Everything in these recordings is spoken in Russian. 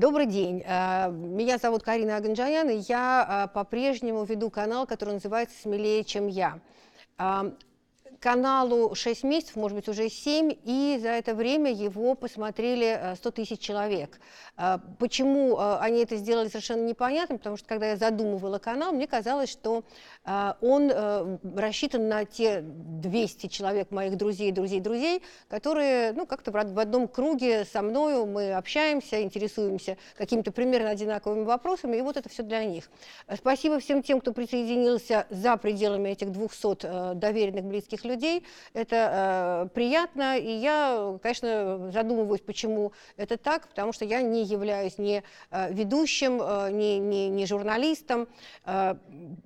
Добрый день. Э, меня зовут Карина Аганджаян, и я э, по-прежнему веду канал, который называется «Смелее, чем я». Э, каналу 6 месяцев, может быть, уже 7, и за это время его посмотрели 100 тысяч человек. Почему они это сделали, совершенно непонятно, потому что, когда я задумывала канал, мне казалось, что он э, рассчитан на те 200 человек моих друзей, друзей, друзей, которые ну, как-то в одном круге со мною мы общаемся, интересуемся какими-то примерно одинаковыми вопросами, и вот это все для них. Спасибо всем тем, кто присоединился за пределами этих 200 э, доверенных близких людей. Это э, приятно, и я, конечно, задумываюсь, почему это так, потому что я не являюсь ни ведущим, ни, ни, ни журналистом.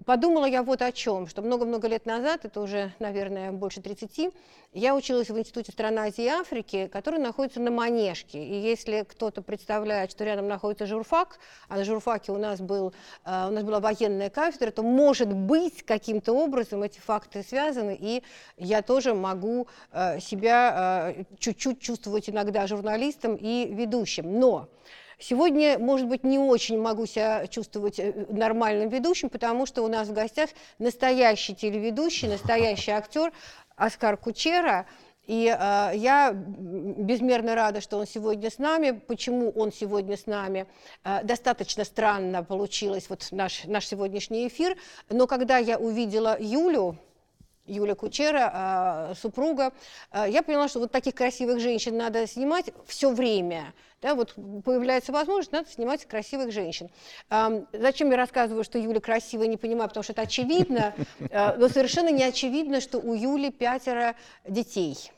Подумала я вот о чем, что много-много лет назад, это уже, наверное, больше 30, я училась в Институте стран Азии и Африки, который находится на Манежке. И если кто-то представляет, что рядом находится журфак, а на журфаке у нас, был, э, у нас была военная кафедра, то, может быть, каким-то образом эти факты связаны, и я тоже могу э, себя э, чуть-чуть чувствовать иногда журналистом и ведущим. Но Сегодня, может быть, не очень могу себя чувствовать нормальным ведущим, потому что у нас в гостях настоящий телеведущий, настоящий актер Оскар Кучера. И э, я безмерно рада, что он сегодня с нами. Почему он сегодня с нами? Э, достаточно странно получилось вот наш, наш сегодняшний эфир. Но когда я увидела Юлю, Юля Кучера, э, супруга, э, я поняла, что вот таких красивых женщин надо снимать все время. Да, вот появляется возможность, надо снимать красивых женщин. Э, зачем я рассказываю, что Юля красивая, не понимаю, потому что это очевидно, но совершенно не очевидно, что у Юли пятеро детей.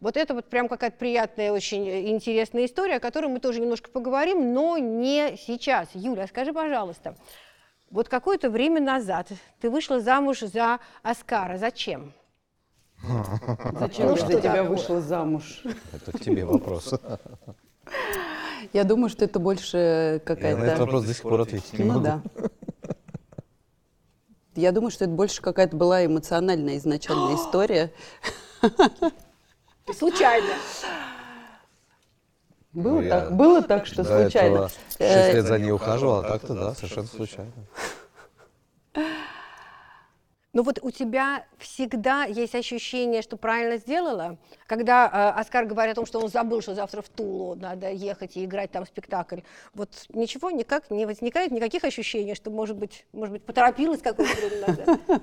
Вот это вот прям какая-то приятная, очень интересная история, о которой мы тоже немножко поговорим, но не сейчас. Юля, скажи, пожалуйста, вот какое-то время назад ты вышла замуж за Оскара. Зачем? Зачем ну, за тебя вышла замуж? Это к тебе вопрос. Я думаю, что это больше какая-то... Я на этот вопрос до сих пор ответить не ну, могу. да. Я думаю, что это больше какая-то была эмоциональная изначальная история. Случайно. Было, ну, так, было так, что случайно. Шесть лет за ней ухаживал, а так-то да, совершенно случайно. Ну вот у тебя всегда есть ощущение, что правильно сделала, когда э, Оскар говорит о том, что он забыл, что завтра в Тулу надо ехать и играть там спектакль. Вот ничего, никак не возникает никаких ощущений, что, может быть, может быть поторопилась какое-то время назад.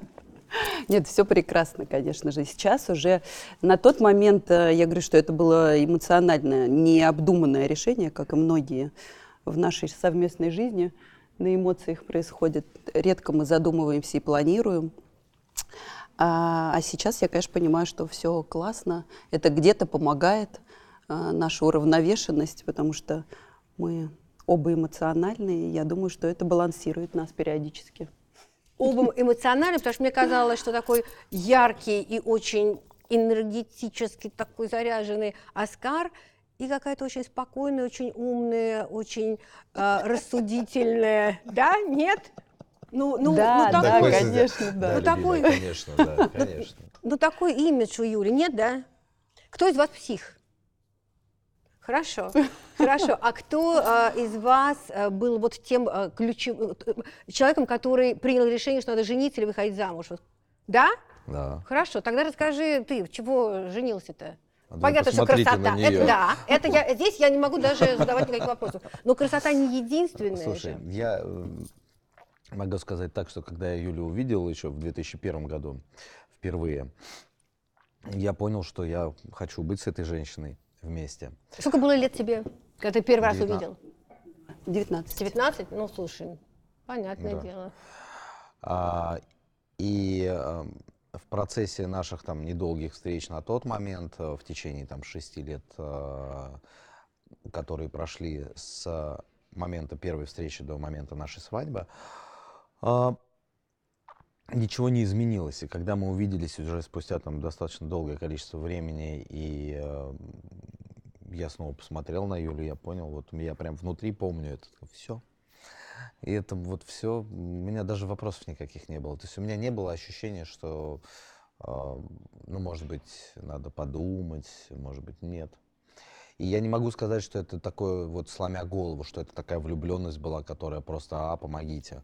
Нет, все прекрасно, конечно же. Сейчас уже на тот момент, э, я говорю, что это было эмоционально необдуманное решение, как и многие в нашей совместной жизни на эмоциях происходит. Редко мы задумываемся и планируем. А, а сейчас я, конечно, понимаю, что все классно. Это где-то помогает а, наша уравновешенность, потому что мы оба эмоциональные. И я думаю, что это балансирует нас периодически оба эмоциональны, потому что мне казалось, что такой яркий и очень энергетически такой заряженный Оскар и какая-то очень спокойная, очень умная, очень э, рассудительная, да, нет? Ну, ну, да, ну, такой, да, конечно, да. Ну, такой, конечно, да, конечно. Ну, такой имидж у Юли, нет, да? Кто из вас псих? Хорошо, хорошо. А кто э, из вас э, был вот тем э, ключевым э, человеком, который принял решение, что надо жениться или выходить замуж? Да? Да. Хорошо, тогда расскажи ты, чего женился-то? А Понятно, что красота. Это, да, это я, здесь я не могу даже задавать никаких вопросов. Но красота не единственная. Слушай, же. я э, могу сказать так, что когда я Юлю увидел еще в 2001 году впервые, я понял, что я хочу быть с этой женщиной вместе. Сколько было лет тебе, когда ты первый раз 19. увидел? 19. 19? Ну, слушай, понятное да. дело. А, и а, в процессе наших там недолгих встреч на тот момент, э, в течение там шести лет, а, которые прошли с момента первой встречи до момента нашей свадьбы, а, ничего не изменилось. И когда мы увиделись уже спустя там достаточно долгое количество времени, и э, я снова посмотрел на Юлю, я понял, вот я прям внутри помню это все. И это вот все, у меня даже вопросов никаких не было. То есть у меня не было ощущения, что, э, ну, может быть, надо подумать, может быть, нет. И я не могу сказать, что это такое вот сломя голову, что это такая влюбленность была, которая просто, а, помогите.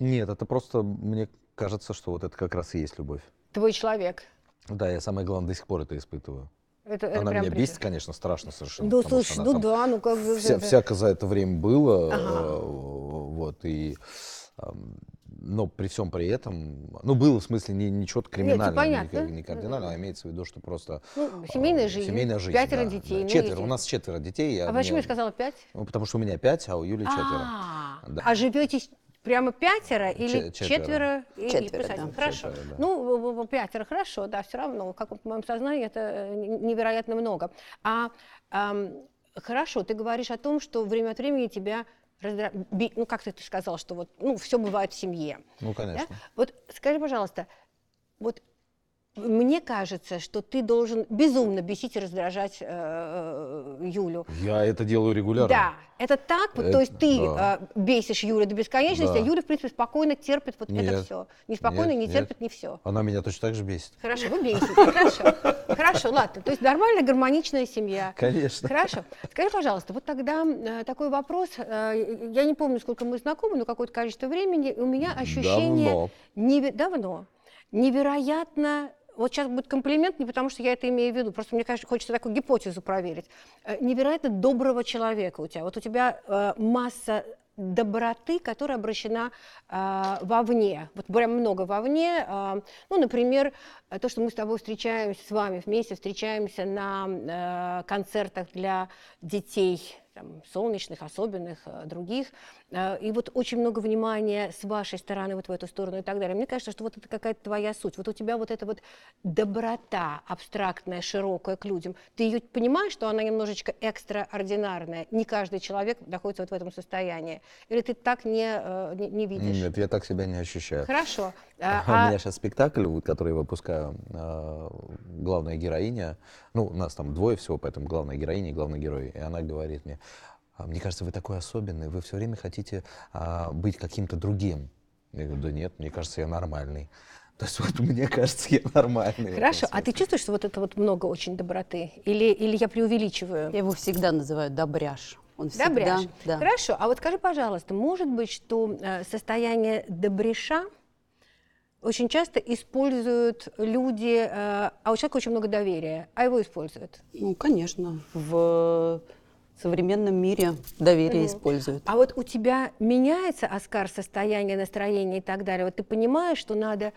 Нет, это просто, мне кажется, что вот это как раз и есть любовь. Твой человек. Да, я самое главное до сих пор это испытываю. Это, это Она меня прикольно. бесит, конечно, страшно совершенно. Да, слушай, ну там да, ну как бы вся- это- всяко за это время было, Ага. э, вот, и, эм, но при всем при этом, ну, было в смысле не, ничего криминального, не, понятно. не кардинального, а имеется в виду, что просто... Ну, семейная э, жизнь, Семейная жизнь, пятеро да, детей, да, ну, четверо, у нас четверо детей. я- А почему я сказала пять? Ну, потому что у меня пять, а у Юли четверо. А, Да. а живете прямо пятеро или Че- четверо. четверо? и- Четверо, писатель? да. Хорошо. Четверо, да. Ну, пятеро, хорошо, да, все равно, как в моем сознании, это э, невероятно много. А ам, хорошо, ты говоришь о том, что время от времени тебя раздра- ну, как ты, сказал, что вот, ну, все бывает в семье. Ну, да? конечно. Вот скажи, пожалуйста, вот мне кажется, что ты должен безумно бесить и раздражать э, э, Юлю. Я это делаю регулярно. Да, это так, вот, то Это- есть ты да. э, бесишь Юлю до бесконечности, Да. а Юля, в принципе, спокойно терпит вот это Нет. все. Неспокойно Нет, не нет. терпит не все. Она меня точно так же бесит. Хорошо, вы бесите, хорошо. Хорошо, ладно. То есть нормальная, гармоничная семья. Конечно. Хорошо. Скажи, пожалуйста, вот тогда э, такой вопрос. э, я не помню, сколько мы знакомы, но какое-то количество времени. У меня ощущение... Давно. давно. Невероятно... Вот сейчас будет комплимент, не потому что я это имею в виду, просто мне кажется, хочется такую гипотезу проверить. Э, Невероятно доброго человека у тебя. Вот у тебя э, масса доброты, которая обращена э, вовне. Вот прям много вовне. Э, ну, например, то, что мы с тобой встречаемся, с вами вместе встречаемся на э, концертах для детей, там, солнечных, особенных, э, других. Э, И вот очень много внимания с вашей стороны вот в эту сторону и так далее. Мне кажется, что вот это какая-то твоя суть. Вот у тебя вот эта вот доброта абстрактная, широкая к людям. Ты ее понимаешь, что она немножечко экстраординарная. Не каждый человек находится вот в этом состоянии. Или ты так не, э, не, не видишь? Нет, я так себя не ощущаю. Хорошо. А- У а- меня сейчас спектакль, который я выпускаю, главная героиня, ну, у нас там двое всего, поэтому главная героиня и главный герой, и она говорит мне, «А, мне кажется, вы такой особенный, вы все время хотите а, быть каким-то другим. Я говорю, да нет, мне кажется, я нормальный. То есть вот мне кажется, я нормальный. Хорошо. А ты чувствуешь, что вот это вот много очень доброты? Или, или я преувеличиваю? Я его всегда называю добряж. Он всегда, Добряш. да. Хорошо. А вот скажи, пожалуйста, может быть, что э, состояние добреша очень часто используют люди, э, а у человека очень много доверия, а его используют. Ну, конечно, в современном мире доверие используют. А вот у тебя меняется, Оскар, состояние, настроение и так далее? Вот ты понимаешь, что надо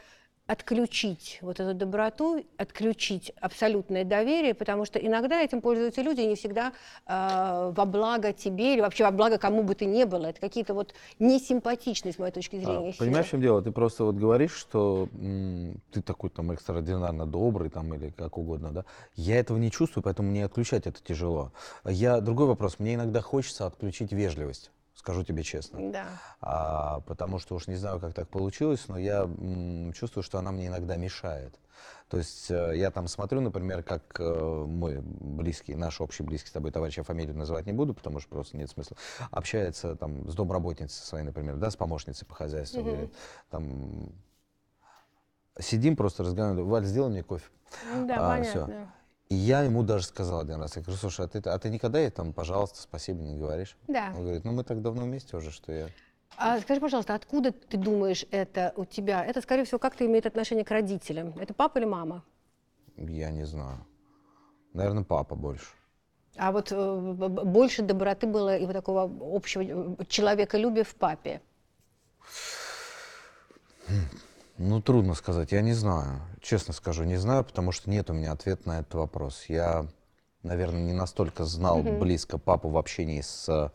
отключить вот эту доброту, отключить абсолютное доверие, потому что иногда этим пользуются люди не всегда э, во благо тебе или вообще во благо кому бы ты ни было. Это какие-то вот несимпатичные, с моей точки А, зрения, силы. Понимаешь, в чем дело? Ты просто вот говоришь, что м, ты такой там экстраординарно добрый там или как угодно, да? Я этого не чувствую, поэтому мне отключать это тяжело. Я другой вопрос. Мне иногда хочется отключить вежливость. Скажу тебе честно. Да. А, потому что уж не знаю, как так получилось, но я м, чувствую, что она мне иногда мешает. То есть э, я там смотрю, например, как э, мой близкий, наш общий близкий с тобой товарищ, я фамилию называть не буду, потому что просто нет смысла, общается там с домработницей своей, например, да, с помощницей по хозяйству, Мгм. говорит, там, сидим просто разговариваем, Валь, сделай мне кофе. Да, А, понятно. И я ему даже сказал один раз, я говорю, слушай, а ты, а ты никогда ей там, пожалуйста, спасибо не говоришь? Да. Он говорит, ну мы так давно вместе уже, что я... А скажи, пожалуйста, откуда ты думаешь это у тебя? Это, скорее всего, как-то имеет отношение к родителям. Это папа или мама? Я не знаю. Наверное, папа больше. А вот э, больше доброты было и вот такого общего э, человеколюбия в папе. Ну, трудно сказать, я не знаю. Честно скажу, не знаю, потому что нет у меня ответа на этот вопрос. Я, наверное, не настолько знал близко папу в общении с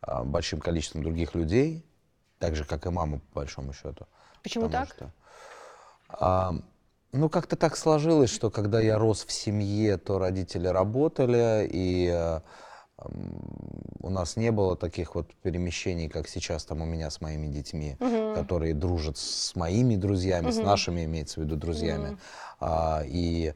а, большим количеством других людей, так же, как и маму, по большому счету. Почему Потому так? что, а, ну, как-то так сложилось, что когда я рос в семье, то родители работали, и м, у нас не было таких вот перемещений, как сейчас там у меня с моими детьми, которые дружат с моими друзьями, с нашими, имеется в виду, друзьями. А, и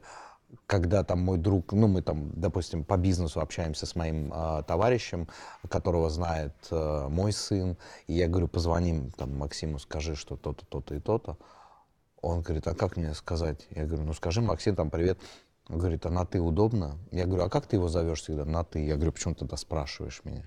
когда там мой друг, ну мы там, допустим, по бизнесу общаемся с моим а, товарищем, которого знает а, мой сын, и я говорю, позвоним там Максиму, скажи, что то-то, то-то и то-то. Он говорит, а как мне сказать? Я говорю, ну скажи, Максим, там, привет, говорит, а на ты удобно? Я говорю, а как ты его зовешь всегда? На ты. Я говорю, почему ты тогда спрашиваешь меня?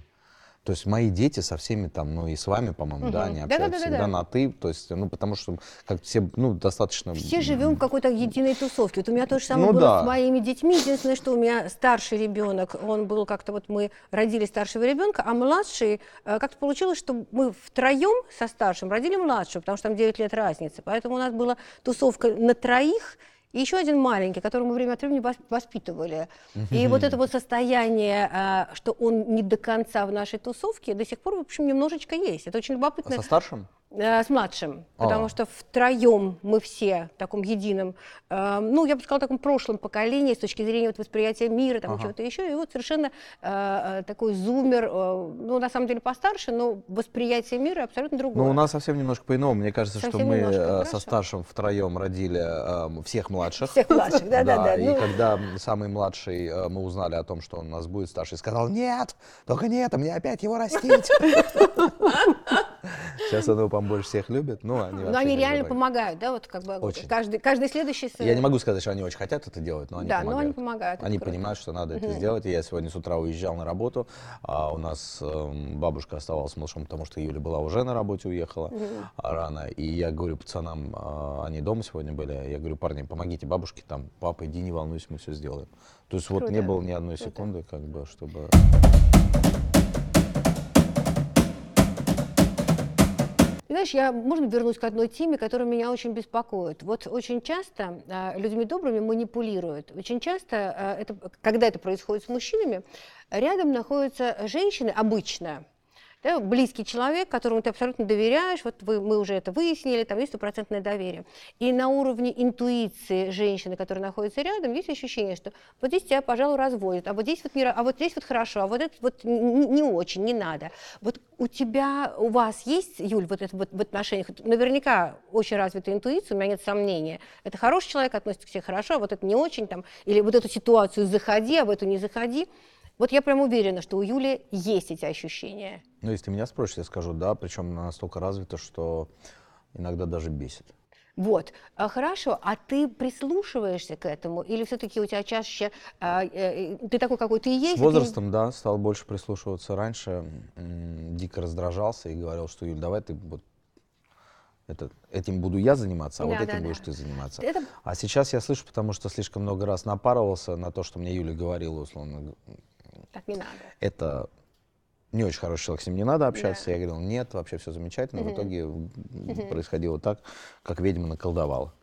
То есть мои дети со всеми там, ну и с вами, по-моему, да, они общаются Да-да-да-да-да. всегда на ты, то есть, ну потому что как все, ну достаточно. Все живем в какой-то единой тусовке. Вот у меня то же самое Ну было да. с моими детьми. Единственное, что у меня старший ребенок, он был как-то вот мы родили старшего ребенка, а младший э, как-то получилось, что мы втроем со старшим родили младшего, потому что там 9 лет разницы. Поэтому у нас была тусовка на троих. И еще один маленький, которого мы время от времени вос- воспитывали. И вот это вот состояние, а, что он не до конца в нашей тусовке, до сих пор, в общем, немножечко есть. Это очень А любопытно. со старшим? Э, С младшим, потому А. что втроем мы все в таком едином, э, ну, я бы сказала, таком прошлом поколении с точки зрения вот восприятия мира, там, Ага. чего-то еще, и вот совершенно э, э, такой зумер, э, ну, на самом деле постарше, но восприятие мира абсолютно другое. Ну, у нас совсем немножко по-иному. Мне кажется, что Совсем мы немножко, э, со старшим втроем родили э, всех младших. Всех младших, да-да-да. и ну, когда самый младший, мы узнали о том, что он у нас будет старший, сказал, нет, только нет, а мне опять его растить. Сейчас по-моему, больше всех любит. Ну, они но они реально помогают, да, вот как бы Очень. каждый, каждый следующий... Я не могу сказать, что они очень хотят это делать, но они Да, но помогают. они помогают, Они понимают, что надо это сделать. Я сегодня с утра уезжал на работу, а у нас эм, бабушка оставалась с малышом, потому что Юля была уже на работе, уехала рано. И я говорю пацанам, а, они дома сегодня были, я говорю, парни, помогите бабушке, там, папа, иди, не волнуйся, мы все сделаем. То есть вот не было ни одной секунды, как бы, чтобы... Ты Знаешь, я, можно вернусь к одной теме, которая меня очень беспокоит. Вот очень часто а, людьми добрыми манипулируют. Очень часто, а, это, когда это происходит с мужчинами, рядом находятся женщины обычно, да, близкий человек, которому ты абсолютно доверяешь, вот вы, мы уже это выяснили, там есть стопроцентное доверие. И на уровне интуиции женщины, которая находится рядом, есть ощущение, что вот здесь тебя, пожалуй, разводят, а вот здесь вот, не, а вот здесь вот хорошо, а вот это вот н- н- не очень, не надо. Вот у тебя, у вас есть, Юль, вот это вот в отношениях, наверняка очень развитая интуиция, у меня нет сомнения. Это хороший человек, относится к себе хорошо, а вот это не очень там, или вот эту ситуацию заходи, а в эту не заходи. Вот я прям уверена, что у Юли есть эти ощущения. Ну, если меня спросишь, я скажу, да, причем настолько развито, что иногда даже бесит. Вот, а, хорошо, а ты прислушиваешься к этому, или все-таки у тебя чаще а, э, э, ты такой, какой ты есть? С и ты- возрастом, да, стал больше прислушиваться. Раньше м, дико раздражался и говорил, что Юль, давай ты вот это, этим буду я заниматься, а вот Да, этим да, будешь да. ты заниматься. Это- А сейчас я слышу, потому что слишком много раз напарывался на то, что мне Юля говорила, условно, Так не надо. это не очень хороший человек, с ним не надо общаться. Я говорил, нет, вообще все замечательно. В итоге м, происходило так, как ведьма наколдовала.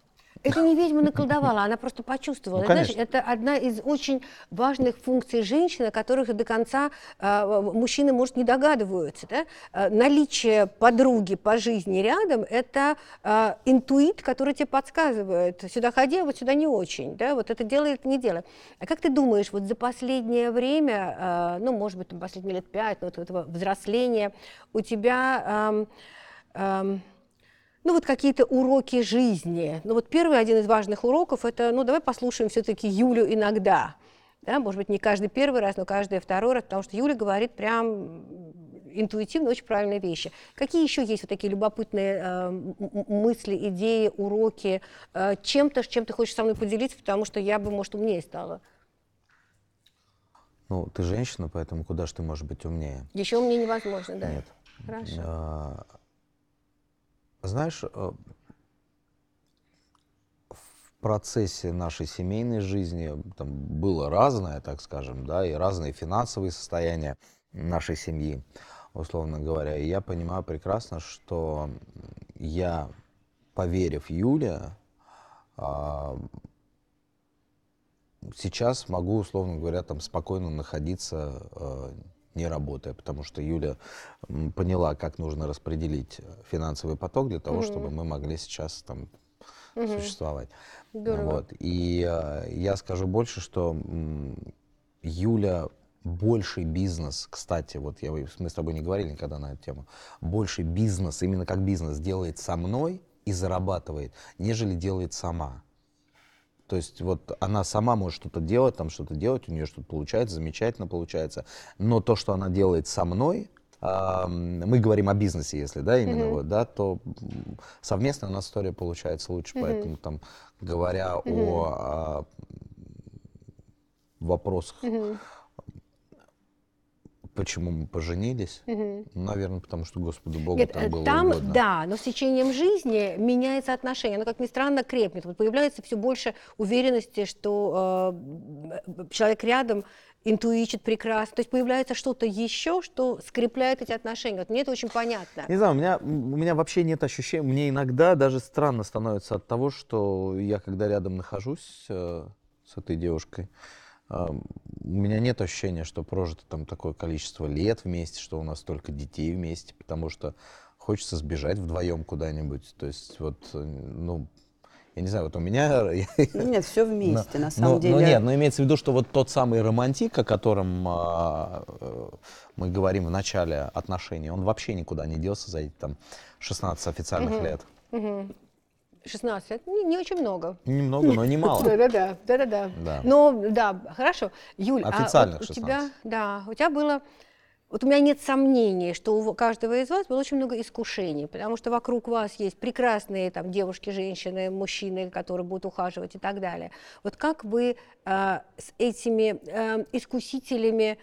Это не ведьма наколдовала, она просто почувствовала. Ну, Знаешь, это одна из очень важных функций женщины, о которых до конца а, мужчины, может, не догадываются. Да? А, наличие подруги по жизни рядом – это а, интуит, который тебе подсказывает, сюда ходи, а вот сюда не очень. Да? Вот это делай, это не делай. А как ты думаешь, вот за последнее время, а, ну, может быть, там, последние лет пять, вот этого взросления, у тебя... ам, ам, ну, вот какие-то уроки жизни. Ну, вот первый, один из важных уроков, это, ну, давай послушаем все-таки Юлю иногда. Да, может быть, не каждый первый раз, но каждый второй раз, потому что Юля говорит прям интуитивно очень правильные вещи. Какие еще есть вот такие любопытные э, мысли, идеи, уроки, э, чем-то, чем ты хочешь со мной поделиться, потому что я бы, может, умнее стала. Ну, ты женщина, поэтому куда же ты можешь быть умнее? Еще мне невозможно, да. Нет. Хорошо. А, Знаешь, э, в процессе нашей семейной жизни там было разное, так скажем, да, и разные финансовые состояния нашей семьи, условно говоря. И я понимаю прекрасно, что я, поверив Юле, а, сейчас могу, условно говоря, там спокойно находиться, э, не работая, потому что Юля поняла, как нужно распределить финансовый поток для того, чтобы мы могли сейчас там существовать. Здорово. Вот. И э, я скажу больше, что м, Юля больший бизнес, кстати, вот я, мы с тобой не говорили никогда на эту тему, больший бизнес, именно как бизнес, делает со мной и зарабатывает, нежели делает сама. То есть вот она сама может что-то делать, там что-то делать, у нее что-то получается, замечательно получается. Но то, что она делает со мной, мы говорим о бизнесе, если, да, именно вот, да, то совместно у нас история получается лучше. Поэтому там, говоря о, а, в вопросах, Мгм. Почему мы поженились. Мгм. Наверное, потому что Господу Богу Нет, так было там, угодно. да, но с течением жизни меняется отношение. Оно, как ни странно, крепнет. Вот появляется все больше уверенности, что э, человек рядом интуичит прекрасно. То есть появляется что-то еще, что скрепляет эти отношения. Вот мне это очень понятно. Не знаю, у меня, у меня вообще нет ощущения, мне иногда даже странно становится от того, что я когда рядом нахожусь э, с этой девушкой, у меня нет ощущения, что прожито там такое количество лет вместе, что у нас столько детей вместе, потому что хочется сбежать вдвоем куда-нибудь. То есть вот, э, ну, я не знаю, вот у меня... Ну, Нет, все вместе, Но- на самом но, деле. Но нет, но имеется в виду, что вот тот самый романтик, о котором а, э, мы говорим в начале отношений, он вообще никуда не делся за эти там 16 официальных Мгм. лет. Мгм. 16 лет, не, не очень много. Немного, но немало. Да-да-да, да-да-да. Да. Но, да, хорошо. Юль, а Официальных вот у тебя, 16. да, у тебя было, вот у меня нет сомнений, что у каждого из вас было очень много искушений, потому что вокруг вас есть прекрасные там девушки, женщины, мужчины, которые будут ухаживать и так далее. Вот как вы а, с этими а, искусителями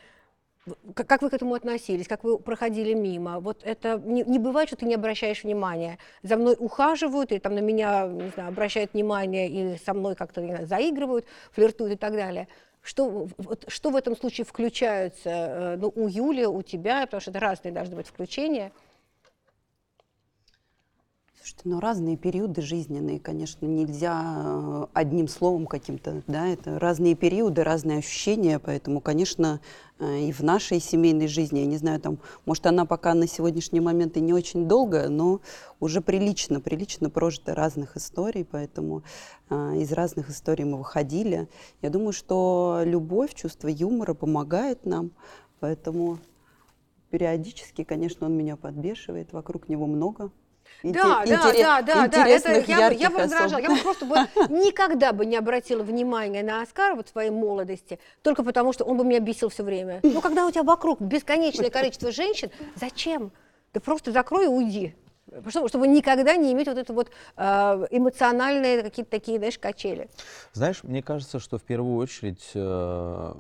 как вы к этому относились, как вы проходили мимо? Вот это не, не бывает, что ты не обращаешь внимания. За мной ухаживают, или там на меня не знаю, обращают внимание, и со мной как-то заигрывают, флиртуют и так далее. Что, вот, что в этом случае включаются э, ну, у Юли, у тебя, потому что это разные должны быть включения. Слушайте, ну разные периоды жизненные, конечно, нельзя э, одним словом каким-то, да, это разные периоды, разные ощущения, поэтому, конечно, э, и в нашей семейной жизни, я не знаю, там, может, она пока на сегодняшний момент и не очень долгая, но уже прилично, прилично прожито разных историй, поэтому э, из разных историй мы выходили. Я думаю, что любовь, чувство юмора помогает нам, поэтому периодически, конечно, он меня подбешивает, вокруг него много Да, да, да, да, да, это я, бы- я бы возражала. Я бы просто бы никогда бы не обратила внимания на Оскара вот в своей молодости, только потому что он бы меня бесил все время. Ну, когда у тебя вокруг бесконечное количество женщин, зачем? Ты просто закрой и уйди. Чтобы, чтобы никогда не иметь вот это вот э, эмоциональные какие-то такие, знаешь, качели. Знаешь, мне кажется, что в первую очередь, э,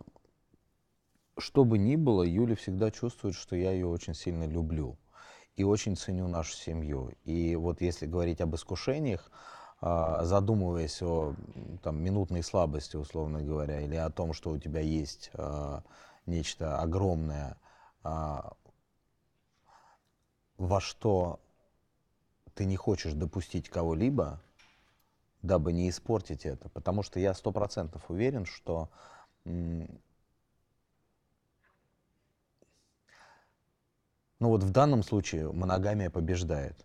что бы ни было, Юля всегда чувствует, что я ее очень сильно люблю и очень ценю нашу семью. И вот если говорить об искушениях, а, задумываясь о там, минутной слабости, условно говоря, или о том, что у тебя есть а, нечто огромное, а, во что ты не хочешь допустить кого-либо, дабы не испортить это. Потому что я сто процентов уверен, что ну вот в данном случае моногамия побеждает.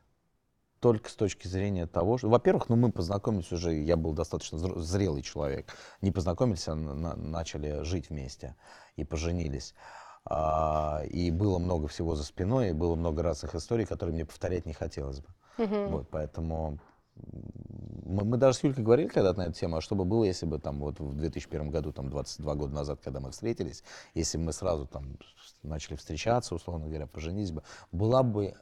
Только с точки зрения того, что, во-первых, ну мы познакомились уже, я был достаточно зр- зрелый человек. Не познакомились, а на- на- начали жить вместе и поженились. А, и было много всего за спиной, и было много разных историй, которые мне повторять не хотелось бы. Вот, поэтому мы, мы даже с Юлькой говорили когда-то на эту тему, а что бы было, если бы там вот в 2001 году, там 22 года назад, когда мы встретились, если бы мы сразу там начали встречаться, условно говоря, поженились бы, была бы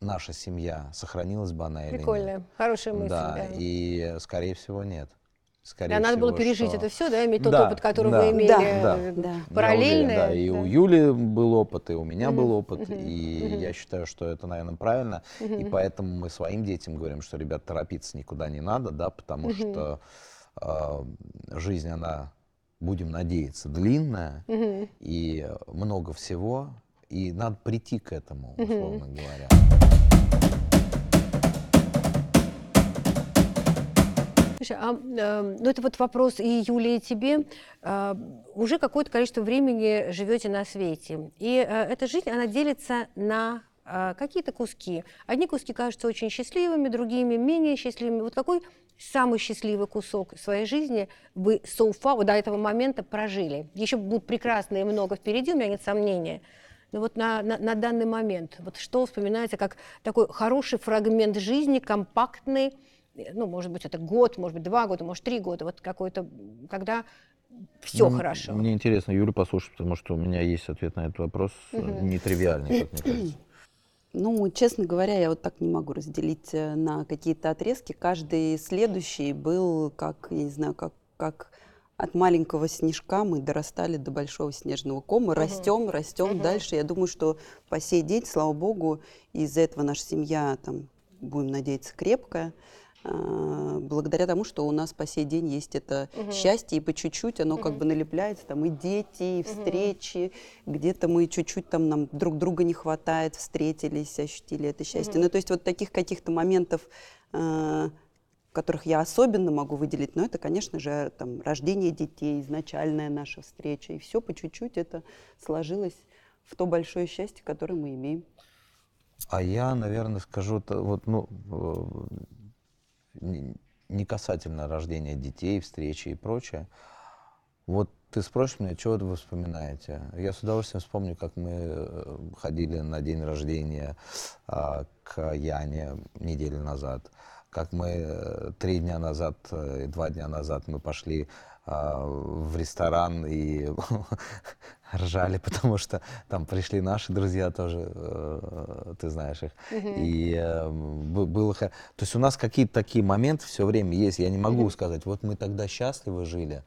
наша семья, сохранилась бы она или нет? Прикольная, хорошая мысль. Да, да. и скорее всего нет. Скорее Да, надо было всего, пережить что- это все, да, иметь тот Да, опыт, который да, вы имели Да, э, да. Параллельно. да, и да. у Юли был опыт, и у меня Мгм, был опыт, мгм, и мгм. я считаю, что это, наверное, правильно, и Мгм. поэтому мы своим детям говорим, что, ребят, торопиться никуда не надо, да, потому Мгм. что э, жизнь, она, будем надеяться, длинная, Мгм. и много всего, и надо прийти к этому, условно говоря. Слушай, а, э, ну это вот вопрос и Юлии, и тебе. А, уже какое-то количество времени живете на свете. И э, эта жизнь, она делится на а, какие-то куски. Одни куски кажутся очень счастливыми, другими менее счастливыми. Вот какой самый счастливый кусок своей жизни вы so far, до этого момента прожили? Еще будет прекрасно и много впереди, у меня нет сомнения. Но вот на, на, на данный момент, вот что вспоминается как такой хороший фрагмент жизни, компактный, э, ну, может быть, это год, может быть, два года, может, три года, вот какой-то, когда все Ну, хорошо. Мне интересно Юлю послушать, потому что у меня есть ответ на этот вопрос, э, Мгм. нетривиальный, как мне кажется. Ну, честно говоря, я вот так не могу разделить э, на какие-то отрезки. Каждый следующий был как, я не знаю, как, как от маленького снежка мы дорастали до большого снежного кома, растем, растем Мгм. дальше. Я думаю, что по сей день, слава богу, из-за этого наша семья, там, будем надеяться, крепкая, благодаря тому, что у нас по сей день есть это Мгм. счастье, и по чуть-чуть оно как Мгм. бы налепляется, там и дети, и встречи, где-то мы чуть-чуть там нам друг друга не хватает, встретились, ощутили это счастье. Мгм. Ну, то есть вот таких каких-то моментов, а, которых я особенно могу выделить, но это, конечно же, там, рождение детей, изначальная наша встреча, и все по чуть-чуть это сложилось в то большое счастье, которое мы имеем. А я, наверное, скажу, вот, ну, э, не- касательно рождения детей, встречи и прочее. Вот ты спросишь меня, что вы вспоминаете? Я с удовольствием вспомню, как мы э, ходили на день рождения а, к Яне неделю назад, как мы э, три дня назад, э, два дня назад мы пошли а, в ресторан и ржали, потому что там пришли наши друзья тоже, э, ты знаешь их. И э, было... То есть у нас какие-то такие моменты все время есть. Я не могу сказать, вот мы тогда счастливы жили,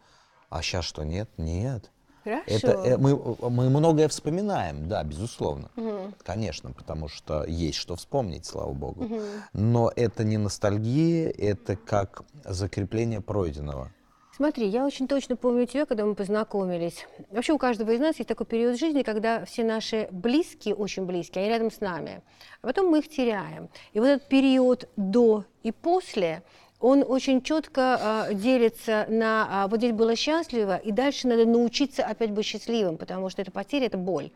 а сейчас что, нет? Нет. Хорошо. Это, э, мы, мы многое вспоминаем, да, безусловно. Мгм. Конечно, потому что есть что вспомнить, слава богу. Мгм. Но это не ностальгия, это как закрепление пройденного. Смотри, я очень точно помню тебя, когда мы познакомились. Вообще у каждого из нас есть такой период жизни, когда все наши близкие, очень близкие, они рядом с нами, а потом мы их теряем. И вот этот период до и после, он очень четко а, делится на а, вот здесь было счастливо, и дальше надо научиться опять быть счастливым, потому что эта потеря – это боль.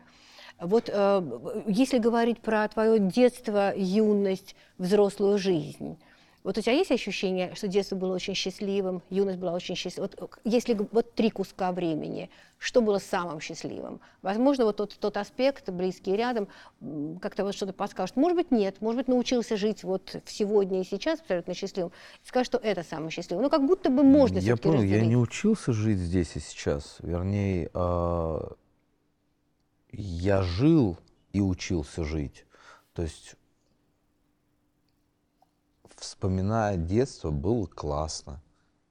Вот э, если говорить про твое детство, юность, взрослую жизнь, вот у тебя есть ощущение, что детство было очень счастливым, юность была очень счастливой? Вот, э, если вот три куска времени, что было самым счастливым? Возможно, вот тот, тот аспект, близкий рядом, как-то вот что-то подскажет. Может быть, нет. Может быть, научился жить вот в сегодня и сейчас абсолютно счастливым. И скажет, что это самое счастливое. Ну, как будто бы можно я понял, я разделить. не учился жить здесь и сейчас. Вернее, а, я жил и учился жить. То есть, вспоминая детство, было классно.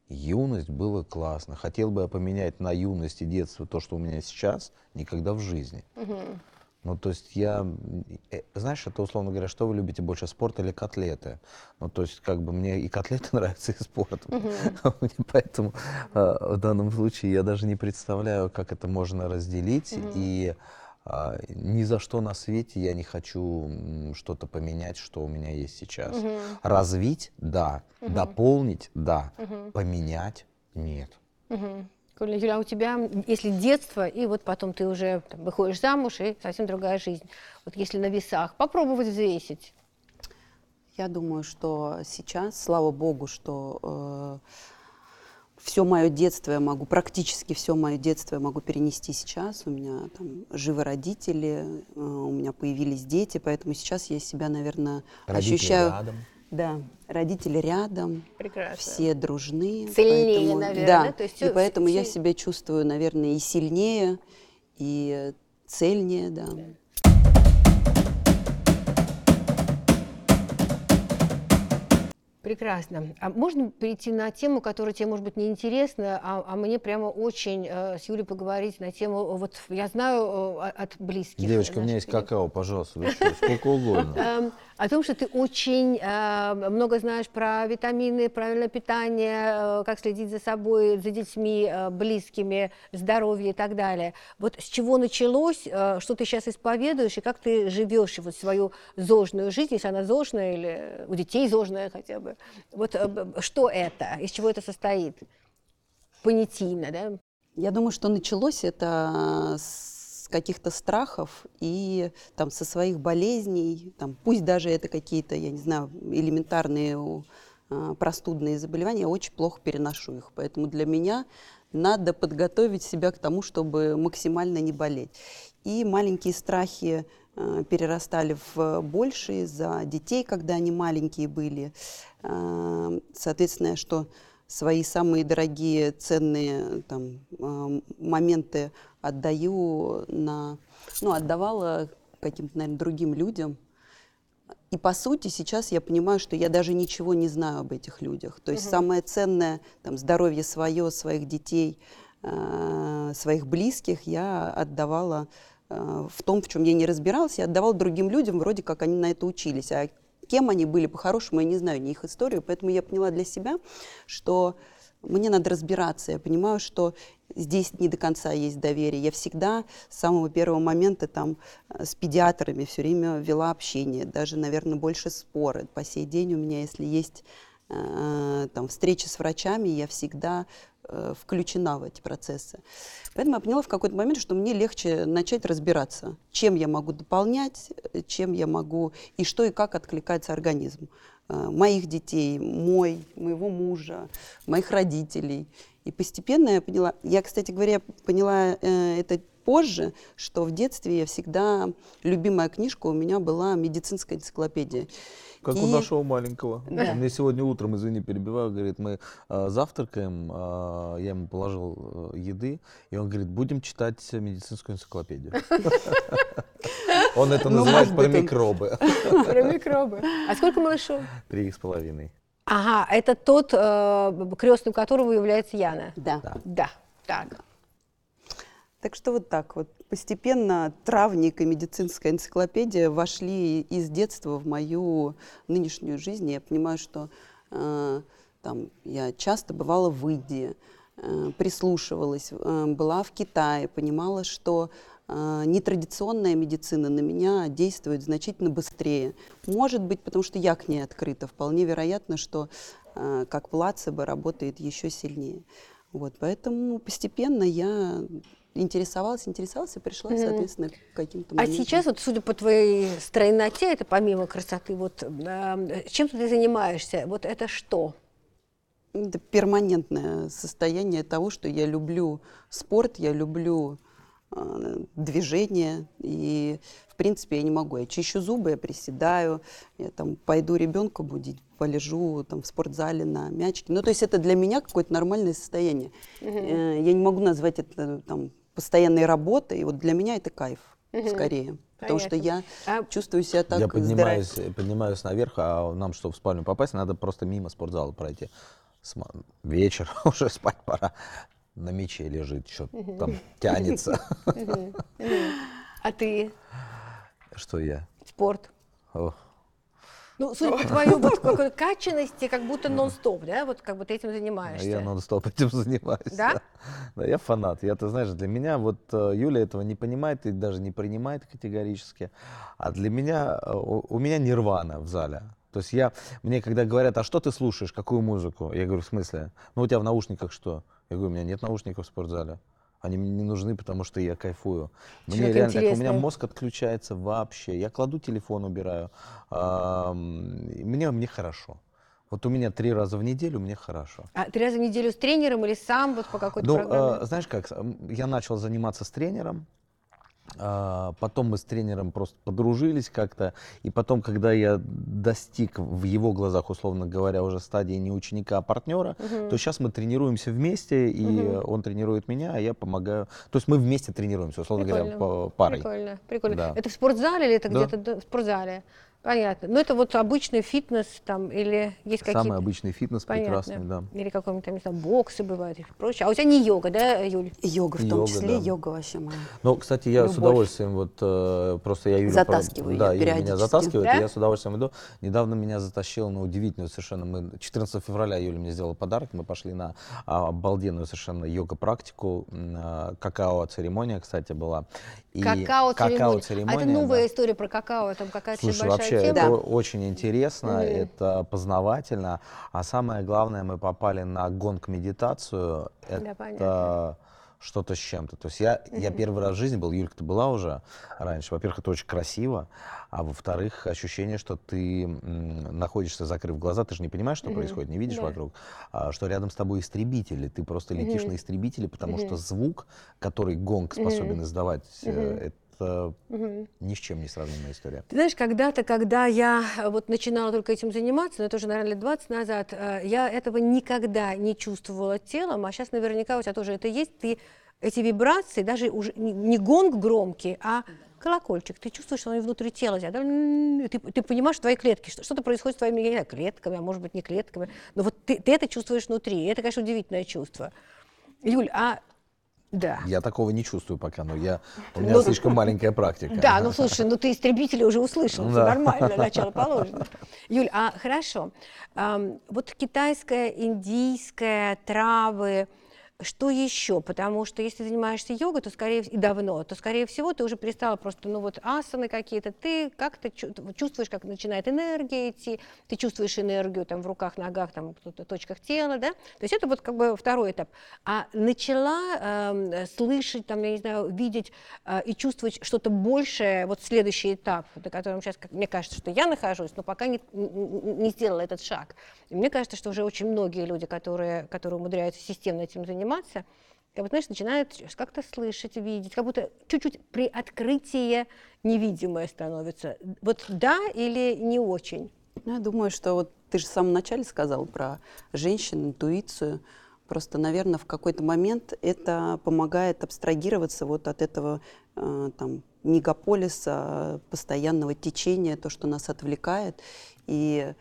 Юность было классно. Хотел бы я поменять на юность и детство то, что у меня сейчас, никогда в жизни. Мгм. Ну, то есть я, э, знаешь, это условно говоря, что вы любите больше, спорт или котлеты? Ну, то есть как бы мне и котлеты нравятся, и спорт. Поэтому э, в данном случае я даже не представляю, как это можно разделить. И а, ни за что на свете я не хочу что-то поменять, что у меня есть сейчас. Развить – да. Дополнить – да. Поменять – нет. Юля, а у тебя, если детство, и вот потом ты уже там, выходишь замуж, и совсем другая жизнь. Вот если на весах, попробовать взвесить. Я думаю, что сейчас, слава богу, что все мое детство я могу, практически все мое детство я могу перенести сейчас. У меня там живы родители, э, у меня появились дети, поэтому сейчас я себя, наверное, Родители ощущаю. рядом. Да, родители рядом, Прекрасно. все дружны. Цельнее, поэтому- наверное, Да? То есть и поэтому я все- себя чувствую, наверное, и сильнее, и цельнее, да. Прекрасно. А можно перейти на тему, которая тебе, может быть, не интересна, а, а мне прямо очень э, с Юлей поговорить на тему, вот я знаю э, от близких. Девочка, у меня есть какао, пожалуйста, сколько угодно. О том, что ты очень э, много знаешь про витамины, правильное питание, э, как следить за собой, за детьми, э, близкими, здоровье и так далее. Вот с чего началось, э, что ты сейчас исповедуешь, и как ты живешь вот свою зожную жизнь, если она зожная или у детей зожная хотя бы. Вот э, что это, из чего это состоит? Понятийно, да? Я думаю, что началось это с каких-то страхов и там со своих болезней, там, пусть даже это какие-то, я не знаю, элементарные а, простудные заболевания, я очень плохо переношу их. Поэтому для меня надо подготовить себя к тому, чтобы максимально не болеть. И маленькие страхи э, перерастали в большие за детей, когда они маленькие были. Э, Соответственно, что свои самые дорогие, ценные там, э, моменты отдаю на, ну, отдавала каким-то, наверное, другим людям. И по сути сейчас я понимаю, что я даже ничего не знаю об этих людях. То есть самое ценное, там, здоровье свое, своих детей, э, своих близких я отдавала э, в том, в чем я не разбиралась, я отдавала другим людям, вроде как они на это учились. А кем они были по-хорошему, я не знаю ни их историю, поэтому я поняла для себя, что мне надо разбираться. Я понимаю, что здесь не до конца есть доверие. Я всегда с самого первого момента там э, с педиатрами все время вела общение, даже, наверное, больше споры. По сей день у меня, если есть э, там встречи с врачами, я всегда э, включена в эти процессы. Поэтому я поняла в какой-то момент, что мне легче начать разбираться, чем я могу дополнять, чем я могу и что и как откликается организм э, моих детей, мой, моего мужа, моих родителей. И постепенно я поняла, я, кстати говоря, поняла э, это позже, что в детстве я всегда, любимая книжка у меня была медицинская энциклопедия. Как у нашего маленького. Да. Мне сегодня утром, извини, перебиваю, говорит, мы э, завтракаем, э, я ему положил э, еды, и он говорит, будем читать медицинскую энциклопедию. Он это Ну, называет про микробы. Про микробы. А сколько малышу? Три с половиной. Ага, это тот, э, крестным которого является Яна. Да. Да, так. Так что вот так вот. Постепенно травник и медицинская энциклопедия вошли из детства в мою нынешнюю жизнь. Я понимаю, что э, там я часто бывала в Индии, э, прислушивалась, э, была в Китае, понимала, что э, нетрадиционная медицина на меня действует значительно быстрее. Может быть, потому что я к ней открыта. Вполне вероятно, что э, как плацебо работает еще сильнее. Вот, поэтому постепенно я интересовалась, интересовалась и пришла, Мгм. соответственно, к каким-то А моментам. сейчас, вот, судя по твоей стройноте, это помимо красоты, вот э, чем ты занимаешься? Вот это что? Это перманентное состояние того, что я люблю спорт, я люблю э, движение, и, в принципе, я не могу. Я чищу зубы, я приседаю, я там пойду ребенка будить, полежу там в спортзале на мячике. Ну, то есть это для меня какое-то нормальное состояние. Э, Я не могу назвать это там постоянной работой, и вот для меня это кайф скорее. Потому что я А- чувствую себя так Я поднимаюсь, поднимаюсь наверх, а нам, чтобы в спальню попасть, надо просто мимо спортзала пройти. Сма- Вечер, уже спать пора. На мече лежит, что-то там тянется. А ты? Что я? Спорт? Ох. Ну, судя по твоей вот какой качанности, как будто нон-стоп, да? Вот как бы ты этим занимаешься. Я нон-стоп этим занимаюсь. Да? Да, я фанат. Я, ты знаешь, для меня вот э, Юля этого не понимает и даже не принимает категорически. А для меня, э, у, у меня нирвана в зале. То есть я, мне когда говорят, а что ты слушаешь, какую музыку? Я говорю, в смысле? Ну у тебя в наушниках что? Я говорю, у меня нет наушников в спортзале. Они мне не нужны, потому что я кайфую. Мне Человек реально, так, у меня мозг отключается вообще. Я кладу телефон, убираю. И мне, мне хорошо. Вот у меня три раза в неделю мне хорошо. А три раза в неделю с тренером или сам вот по какой-то Ну, программе? э, знаешь как, я начал заниматься с тренером, а, потом мы с тренером просто подружились как-то, и потом, когда я достиг в его глазах, условно говоря, уже стадии не ученика, а партнера, то сейчас мы тренируемся вместе, и Мгм. он тренирует меня, а я помогаю. То есть мы вместе тренируемся, условно говоря, Прикольно. по- парой. Прикольно, прикольно. Да. Это в спортзале или это Да. где-то в спортзале? Понятно. Ну, это вот обычный фитнес там или есть какие-то... Самый обычный фитнес, Понятно. прекрасный, да. Или какой-нибудь там, не знаю, боксы бывают и прочее. А у тебя не йога, да, Юль? Йога в том Йога, числе, да. йога вообще моя. Ну, кстати, я с Любовь. удовольствием вот э, просто я Юлю про- Затаскиваю да, Юля меня затаскивает, Да? и я с удовольствием иду. Недавно меня затащил на удивительную совершенно. Мы 14 февраля Юля мне сделала подарок. Мы пошли на а, обалденную совершенно йога-практику. а, Какао-церемония, кстати, была. И Какао-церемония. какао-церемония, а это новая да. история про какао, там какая-то Слушай, большая вообще тема. это Да. очень интересно, Мгм. это познавательно, а самое главное, мы попали на гонг-медитацию. Да, Это понятно. Что-то с чем-то. То есть я, я первый раз в жизни был, Юлька, ты была уже раньше. Во-первых, это очень красиво, а во-вторых, ощущение, что ты находишься, закрыв глаза, ты же не понимаешь, что происходит, не видишь Да. вокруг, а, что рядом с тобой истребители, ты просто летишь на истребителе, потому что звук, который гонг способен издавать, э, это ни с чем не сравнимая история. Ты знаешь, когда-то, когда я э, вот начинала только этим заниматься, но это уже, наверное, лет 20 назад, э, я этого никогда не чувствовала телом, а сейчас наверняка у тебя тоже это есть. Ты эти вибрации, даже уже не, гонг громкий, а колокольчик, ты чувствуешь, что он внутри тела, тебя, да, ты, ты понимаешь, твои клетки, что, что-то происходит с твоими я не знаю, клетками, а может быть не клетками, но вот ты, ты это чувствуешь внутри, и это, конечно, удивительное чувство. Юль, а да. Я такого не чувствую пока, но я, у меня Ну, слишком маленькая практика. Да, ну слушай, ну ты истребители уже услышал, все Да. нормально, начало положено. Юль, а хорошо, вот китайская, индийская, травы, что еще? Потому что если занимаешься йогой, то скорее и давно, то скорее всего ты уже перестала просто, ну вот асаны какие-то, ты как-то чу- чувствуешь, как начинает энергия идти, ты чувствуешь энергию там в руках, ногах, там в точках тела, да? То есть это вот как бы второй этап. А начала э, слышать, там, я не знаю, видеть э, и чувствовать что-то большее, вот следующий этап, на котором сейчас, как, мне кажется, что я нахожусь, но пока не, не сделала этот шаг. И мне кажется, что уже очень многие люди, которые, которые умудряются системно этим заниматься, как бы, знаешь, начинают как-то слышать, видеть, как будто чуть-чуть при открытии невидимое становится. Вот да или не очень? Ну, Я думаю, что вот ты же в самом начале сказал про женщин, интуицию. Просто, наверное, в какой-то момент это помогает абстрагироваться вот от этого э, там, мегаполиса, постоянного течения, то, что нас отвлекает, и э,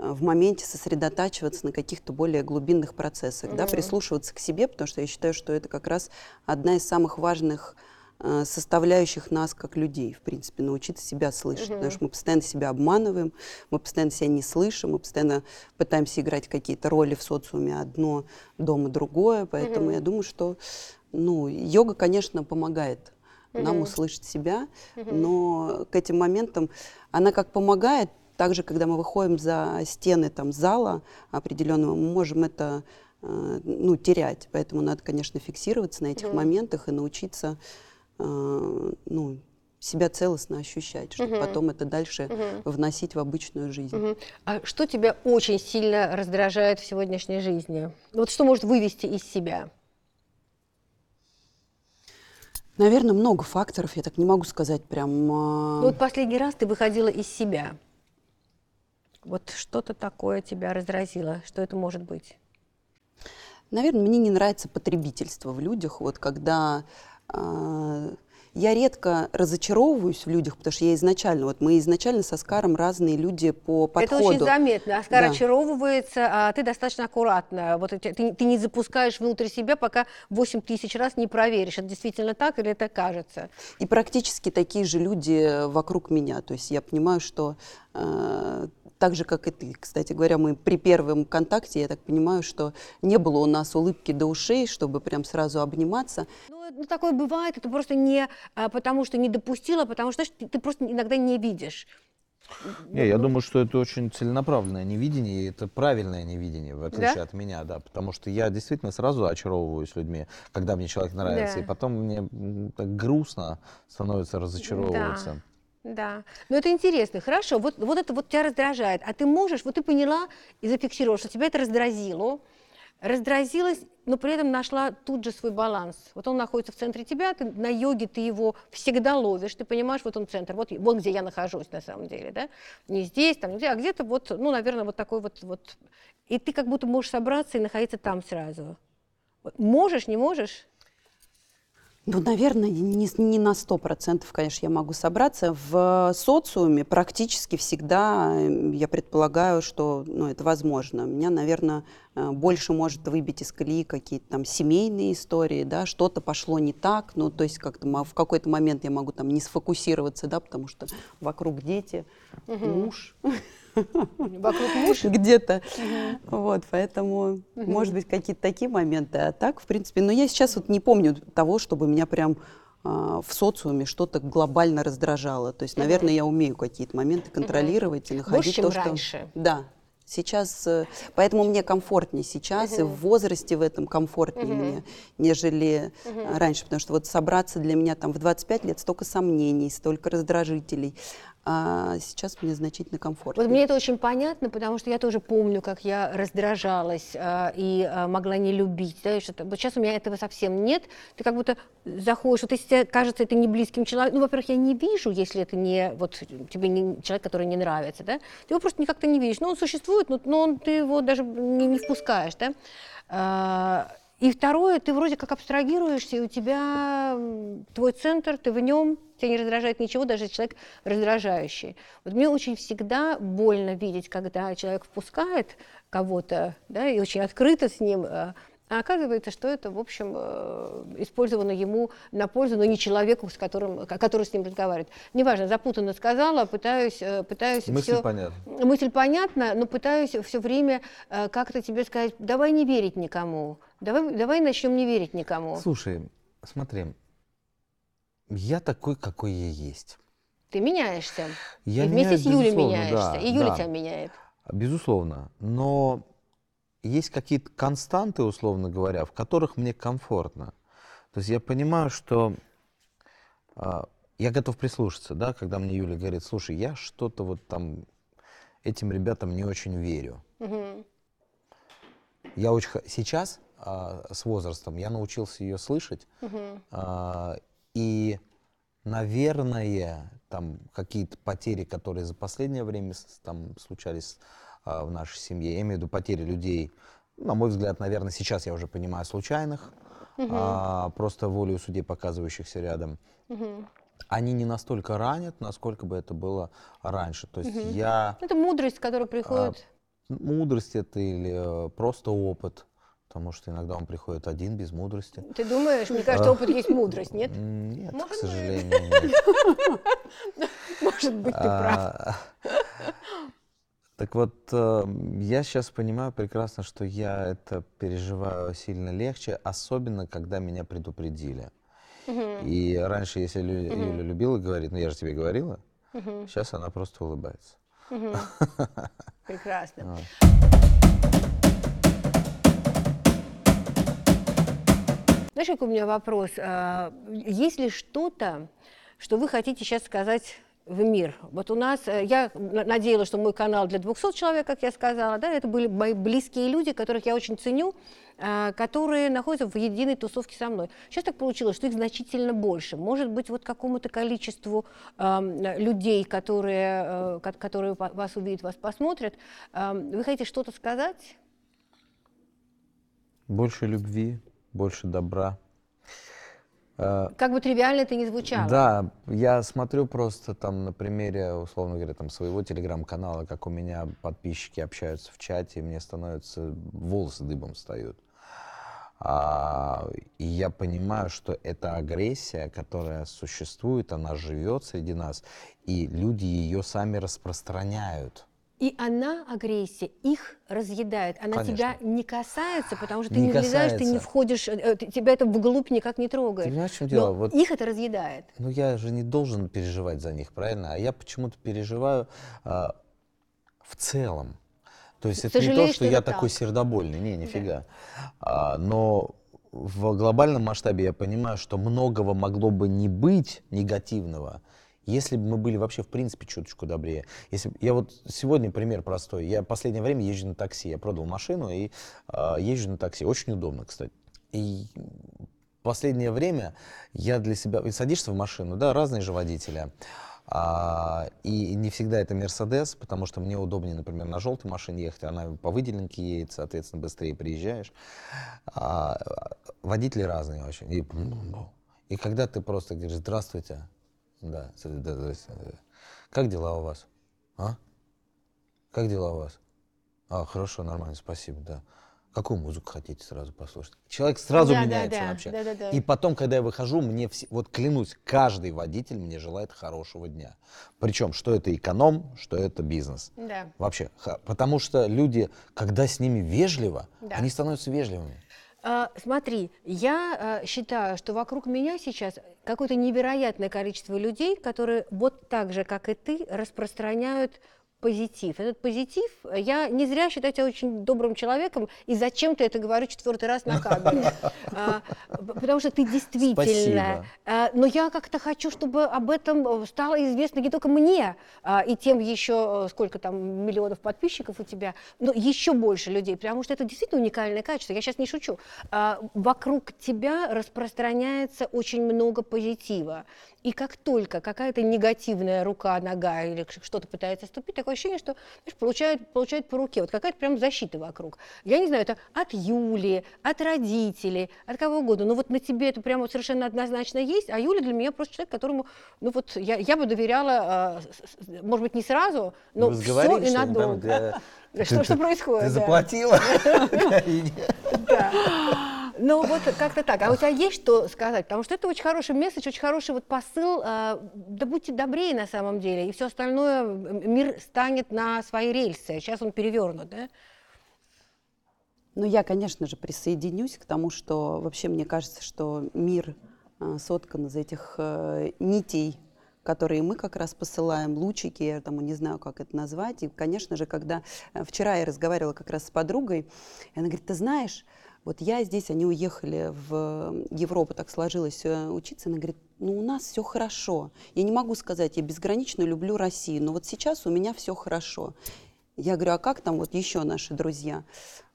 в моменте сосредотачиваться на каких-то более глубинных процессах, да, прислушиваться к себе, потому что я считаю, что это как раз одна из самых важных э, составляющих нас как людей, в принципе, научиться себя слышать, потому что мы постоянно себя обманываем, мы постоянно себя не слышим, мы постоянно пытаемся играть какие-то роли в социуме одно, дома другое, поэтому я думаю, что, ну, йога, конечно, помогает нам услышать себя, но к этим моментам она как помогает, также, когда мы выходим за стены там, зала определенного, мы можем это э, ну, терять. Поэтому надо, конечно, фиксироваться на этих моментах и научиться э, ну, себя целостно ощущать, чтобы потом это дальше вносить в обычную жизнь. Мгм. А что тебя очень сильно раздражает в сегодняшней жизни? Вот что может вывести из себя? Наверное, много факторов, я так не могу сказать прям. а, Ну, вот последний раз ты выходила из себя. Вот что-то такое тебя раздразило. Что это может быть? Наверное, мне не нравится потребительство в людях, вот когда а, я редко разочаровываюсь в людях, потому что я изначально, вот мы изначально со Скаром разные люди по подходу. Это очень заметно. Оскар Да. очаровывается, а ты достаточно аккуратно. Вот ты, ты не запускаешь внутрь себя, пока 8 тысяч раз не проверишь, это действительно так или это кажется. И практически такие же люди вокруг меня. То есть я понимаю, что э, так же, как и ты, кстати говоря, мы при первом контакте, я так понимаю, что не было у нас улыбки до ушей, чтобы прям сразу обниматься. Ну, ну, такое бывает, это просто не а, потому, что не допустила, а потому что ты, ты просто иногда не видишь. Не, я думаю, что это очень целенаправленное невидение, и это правильное невидение, в отличие Да? от меня, да, потому что я действительно сразу очаровываюсь людьми, когда мне человек нравится, Да. и потом мне так грустно становится разочаровываться. Да, но это интересно, хорошо, вот, вот это вот тебя раздражает, а ты можешь, вот ты поняла и зафиксировала, что тебя это раздразило, раздразилась, но при этом нашла тут же свой баланс. Вот он находится в центре тебя, ты на йоге ты его всегда ловишь, ты понимаешь, вот он центр, вот, вот где я нахожусь на самом деле, да, не здесь, там, где, а где-то вот, ну, наверное, вот такой вот, вот, и ты как будто можешь собраться и находиться там сразу. Можешь, не можешь? Ну, наверное, не, не на сто процентов, конечно, я могу собраться. В социуме практически всегда э, я предполагаю, что ну, это возможно. Меня, наверное, больше может выбить из колеи какие-то там семейные истории, да, что-то пошло не так, ну, то есть как-то в какой-то момент я могу там не сфокусироваться, да, потому что вокруг дети, муж, Вокруг муж? где-то. Вот, поэтому, может быть, какие-то такие моменты. А так, в принципе, но я сейчас вот не помню того, чтобы меня прям а, в социуме что-то глобально раздражало. То есть, наверное, я умею какие-то моменты контролировать и находить чем то, что... раньше. Да. Сейчас, э, поэтому мне комфортнее сейчас, и в возрасте в этом комфортнее мне, нежели э, раньше, потому что вот собраться для меня там в 25 лет столько сомнений, столько раздражителей, а сейчас мне значительно комфортнее. Вот мне это очень понятно, потому что я тоже помню, как я раздражалась а, и а, могла не любить. Да, что-то. Вот сейчас у меня этого совсем нет. Ты как будто заходишь, вот если тебе кажется это не близким человеком, ну, во-первых, я не вижу, если это не вот тебе не человек, который не нравится, да, ты его просто никак-то не видишь. Ну, он существует, но, но он, ты его даже не, не впускаешь, да. А, и второе, ты вроде как абстрагируешься, и у тебя твой центр, ты в нем, тебя не раздражает ничего, даже человек раздражающий. Вот мне очень всегда больно видеть, когда человек впускает кого-то, да, и очень открыто с ним э, а оказывается, что это, в общем, э, использовано ему на пользу, но не человеку, с которым, который с ним разговаривает. Неважно, запутанно сказала, пытаюсь, э, пытаюсь Мысль все... понятна. Мысль понятна, но пытаюсь все время как-то тебе сказать, давай не верить никому, давай, давай начнем не верить никому. Слушай, смотри, я такой, какой я есть. Ты меняешься. Я и вместе меняюсь, с Юлей меняешься. да, и Юля да. тебя меняет. Безусловно. Но есть какие-то константы, условно говоря, в которых мне комфортно. То есть я понимаю, что а, я готов прислушаться, да, когда мне Юля говорит, слушай, я что-то вот там этим ребятам не очень верю. Мгм. Я очень сейчас а, с возрастом я научился ее слышать, а, и, наверное, там какие-то потери, которые за последнее время там случались а, в нашей семье, я имею в виду потери людей, на мой взгляд, наверное, сейчас я уже понимаю, случайных, а, просто волею судей, показывающихся рядом, Мгм. они не настолько ранят, насколько бы это было раньше. То есть я... Это мудрость, которая приходит. Мудрость это или э, просто опыт, потому что иногда он приходит один, без мудрости. Ты думаешь, мне кажется, опыт есть мудрость, нет? Нет, Может к сожалению, нет. Может быть, ты прав. А, Так вот, э, я сейчас понимаю прекрасно, что я это переживаю сильно легче, особенно когда меня предупредили. И раньше, если Юля любила говорить, ну я же тебе говорила, сейчас она просто улыбается. Прекрасно. Знаешь, какой у меня вопрос? А, Есть ли что-то, что вы хотите сейчас сказать в мир? Вот у нас, э, я надеялась, что мой канал для 200 человек, как я сказала, да, это были мои близкие люди, которых я очень ценю, а, которые находятся в единой тусовке со мной. Сейчас так получилось, что их значительно больше. Может быть, вот какому-то количеству ам, людей, которые, э, ко- которые ва- вас увидят, вас посмотрят, ам, вы хотите что-то сказать? Больше любви, больше добра. Э, Как бы тривиально это ни звучало. Да, я смотрю просто там на примере, условно говоря, там своего телеграм-канала, как у меня подписчики общаются в чате, и мне становятся волосы дыбом встают. А, и я понимаю, что эта агрессия, которая существует, она живет среди нас, и люди ее сами распространяют. И она, агрессия, их разъедает. Она Конечно. тебя не касается, потому что ты Не не, влезаешь, ты не входишь, э, тебя это вглубь никак не трогает. Ты понимаешь, в чем Но дело? Вот их это разъедает. Ну, я же не должен переживать за них, правильно? А я почему-то переживаю а, в целом. То есть это не то, что что я такой так. сердобольный, не, нифига. А, но в глобальном масштабе я понимаю, что многого могло бы не быть негативного, если бы мы были вообще в принципе чуточку добрее. Если я вот сегодня пример простой. Я последнее время езжу на такси. Я продал машину и а, езжу на такси. Очень удобно, кстати. И последнее время я для себя... И садишься в машину, да, разные же водители. А, и не всегда это Мерседес, потому что мне удобнее, например, на желтой машине ехать, она по выделенке едет, соответственно, быстрее приезжаешь. А, водители разные очень. И, и когда ты просто говоришь, здравствуйте, да, да, здравствуйте, как дела у вас? А? Как дела у вас? А, хорошо, нормально, спасибо, да. Какую музыку хотите сразу послушать? Человек сразу Да, да, меняется да, вообще. да, да, да. И потом, когда я выхожу, мне все, вот клянусь, каждый водитель мне желает хорошего дня. Причем, что это эконом, что это бизнес. Да. Вообще, потому что люди, когда с ними вежливо, Да. они становятся вежливыми. А, смотри, я а, считаю, что вокруг меня сейчас какое-то невероятное количество людей, которые вот так же, как и ты, распространяют позитив. Этот позитив, э, я не зря считаю тебя очень добрым человеком, и зачем-то это говорю четвертый раз на камере. А, Потому что ты действительно... А, Но я как-то хочу, чтобы об этом э, стало известно не только мне, а, и тем еще, э, сколько там миллионов подписчиков у тебя, но еще больше людей, потому что это действительно уникальное качество, я сейчас не шучу. А, Вокруг тебя распространяется очень много позитива. И как только какая-то негативная рука, нога или что-то пытается ступить, такое такое ощущение, что знаешь, получают, получают по руке. Вот какая-то прям защита вокруг. Я не знаю, это от Юли, от родителей, от кого угодно. Но вот на тебе это прямо вот совершенно однозначно есть, а Юля для меня просто человек, которому, ну вот я, я бы доверяла, с- может быть, не сразу, но все и надолго. Что, что происходит? Ты заплатила? Да. Ну вот как-то так. А у тебя есть что сказать? Потому что это очень хороший месседж, очень хороший вот посыл. а, Да будьте добрее на самом деле, и все остальное мир станет на свои рельсы. Сейчас он перевернут, да? Ну, я, конечно же, присоединюсь к тому, что вообще мне кажется, что мир а, соткан из этих э, нитей, которые мы как раз посылаем, лучики, я там не знаю, как это назвать. И, конечно же, когда э, вчера я разговаривала как раз с подругой, и она говорит, ты знаешь, вот я здесь, они уехали в Европу, так сложилось э, учиться, она говорит, ну у нас все хорошо. Я не могу сказать, я безгранично люблю Россию, но вот сейчас у меня все хорошо. Я говорю, а как там вот еще наши друзья?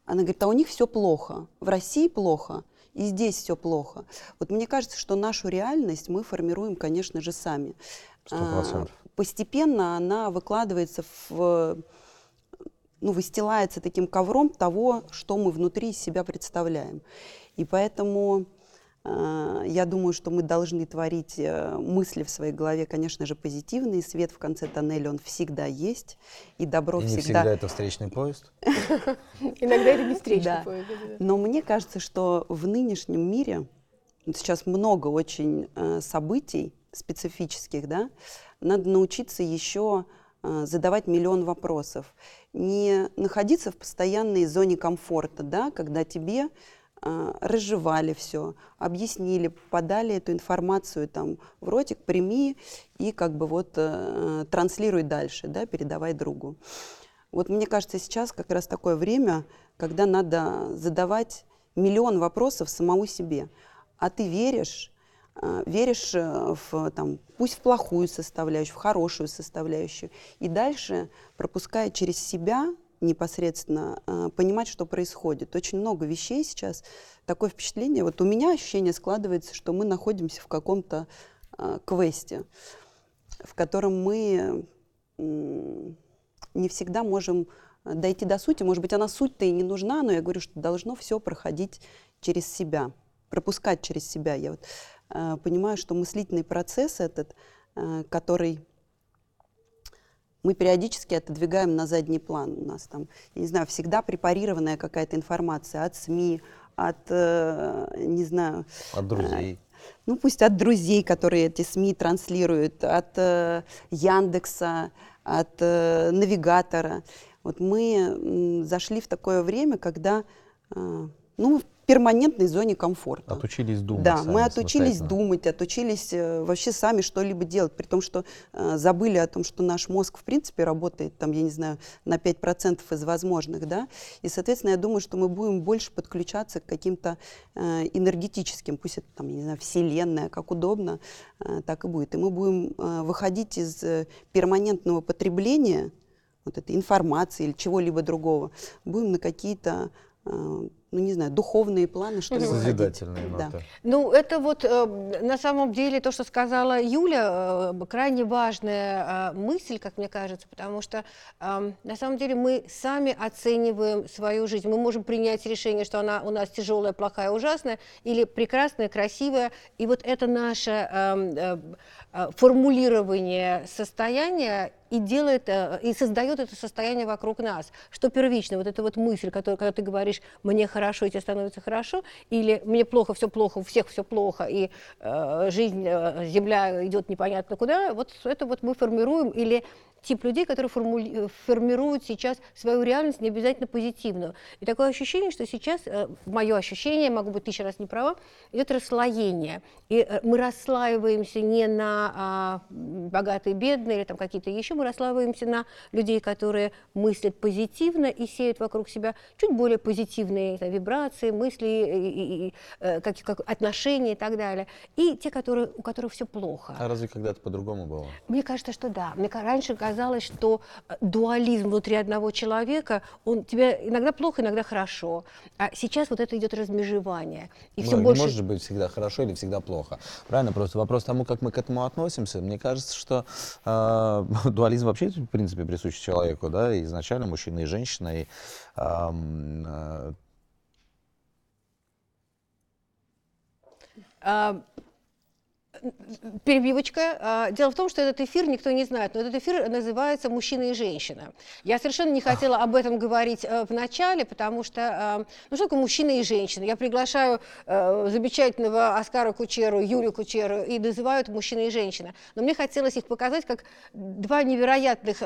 Она говорит, а у них все плохо. В России плохо, и здесь все плохо. Вот мне кажется, что нашу реальность мы формируем, конечно же, сами. Сто А, процентов. Постепенно она выкладывается в ну, выстилается таким ковром того, что мы внутри из себя представляем. И поэтому э, я думаю, что мы должны творить э, мысли в своей голове, конечно же, позитивные. Свет в конце тоннеля, он всегда есть. И добро И не всегда... всегда это встречный поезд. Иногда это не встречный поезд. Но мне кажется, что в нынешнем мире сейчас много очень э, событий специфических, да, надо научиться еще задавать миллион вопросов. Не находиться в постоянной зоне комфорта, да, когда тебе э, разжевали все, объяснили, подали эту информацию там в ротик, прими и как бы вот э, транслируй дальше, да, передавай другу. Вот мне кажется, сейчас как раз такое время, когда надо задавать миллион вопросов самому себе. А ты веришь, э, веришь э, в, там, пусть в плохую составляющую, в хорошую составляющую, и дальше, пропуская через себя непосредственно, э, понимать, что происходит. Очень много вещей сейчас, такое впечатление, вот у меня ощущение складывается, что мы находимся в каком-то э, квесте, в котором мы не всегда можем э, дойти до сути. Может быть, она суть-то и не нужна, но я говорю, что должно все проходить через себя, пропускать через себя. Я вот э, понимаю, что мыслительный процесс этот, э, который мы периодически отодвигаем на задний план. У нас там, я не знаю, всегда препарированная какая-то информация от СМИ, от, э, не знаю, От друзей. ну пусть от друзей, которые эти СМИ транслируют, от э, Яндекса, от э, навигатора. Вот мы м, зашли в такое время, когда э, ну, перманентной зоне комфорта. Отучились думать. Да, мы отучились думать, отучились э, вообще сами что-либо делать, при том, что э, забыли о том, что наш мозг в принципе работает, там, я не знаю, на 5% из возможных, да, и, соответственно, я думаю, что мы будем больше подключаться к каким-то э, энергетическим, пусть это, там, я не знаю, вселенная, как удобно, э, так и будет. И мы будем э, выходить из э, перманентного потребления вот этой информации или чего-либо другого, будем на какие-то, э, ну, не знаю, духовные планы, что ли, выходить. Созидательные Да. Ну, это вот э, на самом деле то, что сказала Юля, э, крайне важная э, мысль, как мне кажется, потому что э, на самом деле мы сами оцениваем свою жизнь. Мы можем принять решение, что она у нас тяжелая, плохая, ужасная, или прекрасная, красивая. И вот это наше э, э, э, формулирование состояния и делает, э, и создает это состояние вокруг нас. Что первично, вот эта вот мысль, которую, когда ты говоришь, мне хорошо, и тебе становится хорошо, или мне плохо, все плохо, у всех все плохо, и э, жизнь, э, земля идет непонятно куда, вот это вот мы формируем, или тип людей, которые формули- э, формируют сейчас свою реальность не обязательно позитивную. И такое ощущение, что сейчас, э, мое ощущение, могу быть тысяча раз не права, идет расслоение. И э, мы расслаиваемся не на а, богатые, бедные или там какие-то еще, мы расслаиваемся на людей, которые мыслят позитивно и сеют вокруг себя чуть более позитивные там, вибрации, мысли, и, и- и, как, как отношения и так далее. И те, которые, у которых все плохо. А разве когда-то по-другому было? Мне кажется, что да. Мне раньше казалось, что э, дуализм внутри одного человека, он тебе иногда плохо, иногда хорошо. А сейчас вот это идет размежевание. И все Ну, больше... Не может быть всегда хорошо или всегда плохо. Правильно? Просто вопрос тому, как мы к этому относимся. Мне кажется, что э, дуализм вообще, в принципе, присущ человеку, да, изначально мужчина и женщина. И, ам, э, А, Перебивочка. А, Дело в том, что этот эфир никто не знает, но этот эфир называется «Мужчина и женщина». Я совершенно не хотела об этом говорить э, в начале, потому что, э, ну что такое мужчина и женщина? Я приглашаю э, замечательного Оскара Кучеру, Юлю Кучеру и называю это «Мужчина и женщина». Но мне хотелось их показать как два невероятных,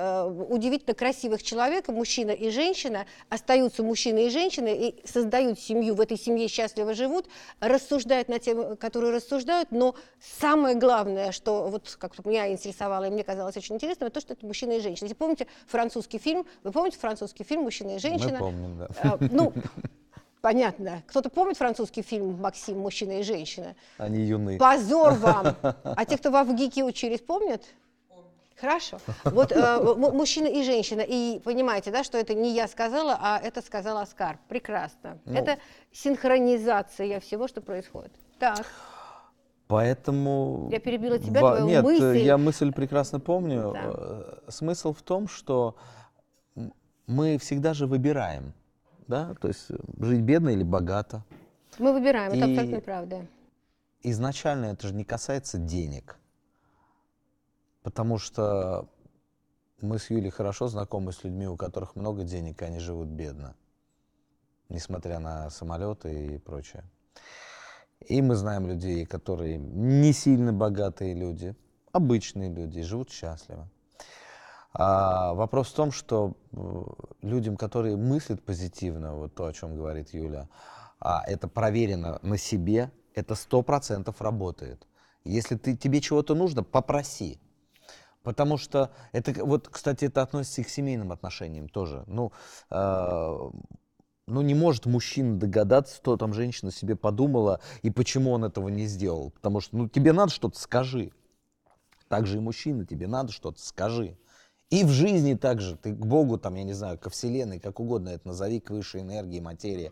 удивительно красивых человека, мужчина и женщина, остаются мужчиной и женщиной и создают семью, в этой семье счастливо живут, рассуждают на темы, которые рассуждают, но самое главное, что вот как меня интересовало и мне казалось очень интересным, это то, что это мужчина и женщина. Если помните французский фильм, вы помните французский фильм «Мужчина и женщина»? мы помним, да. Э, ну, понятно. Кто-то помнит французский фильм «Максим. Мужчина и женщина»? Они юны. Позор вам! А те, кто в ВГИКе учились, помнят? Хорошо. Вот э, мужчина и женщина. И понимаете, да, что это не я сказала, а это сказал Оскар. Прекрасно. Ну. Это синхронизация всего, что происходит. Так. Поэтому... Я перебила тебя, Во- твою Нет, мысль. я мысль прекрасно помню. Да. Э, Смысл в том, что мы всегда же выбираем, да, то есть э, жить бедно или богато. Мы выбираем, это И- абсолютно правда. Изначально это же не касается денег. Потому что мы с Юлей хорошо знакомы с людьми, у которых много денег, и они живут бедно. Несмотря на самолеты и прочее. И мы знаем людей, которые не сильно богатые люди, обычные люди, живут счастливо. А вопрос в том, что э, людям, которые мыслят позитивно, вот то, о чем говорит Юля, а это проверено на себе, это сто процентов работает. Если ты, тебе чего-то нужно, попроси. Потому что это, вот, кстати, это относится и к семейным отношениям тоже. Ну, э, ну, не может мужчина догадаться, что там женщина себе подумала и почему он этого не сделал. Потому что, ну, тебе надо что-то, скажи. Так же и мужчина, тебе надо что-то, скажи. И в жизни также, ты к Богу, там, я не знаю, ко Вселенной, как угодно это назови, к высшей энергии, материи.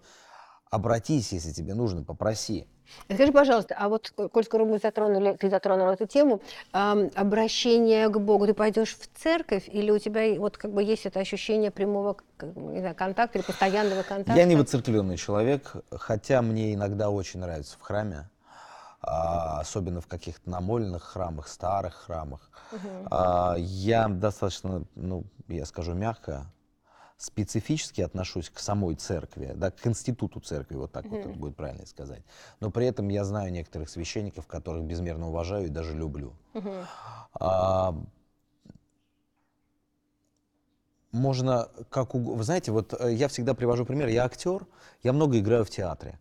Обратись, если тебе нужно, попроси. Скажи, пожалуйста, а вот, коль скоро мы затронули, ты затронула эту тему, ам, обращение к Богу, ты пойдешь в церковь или у тебя вот как бы есть это ощущение прямого не знаю, контакта или постоянного контакта? Я не воцеркленный человек, хотя мне иногда очень нравится в храме, а, особенно в каких-то намоленных храмах, старых храмах. А, Я достаточно, ну, я скажу мягко, специфически отношусь к самой церкви, да, к институту церкви, вот так вот это будет правильно сказать. Но при этом я знаю некоторых священников, которых безмерно уважаю и даже люблю. А, можно как угодно. Вы знаете, вот э, я всегда привожу пример. Я актер, я много играю в театре.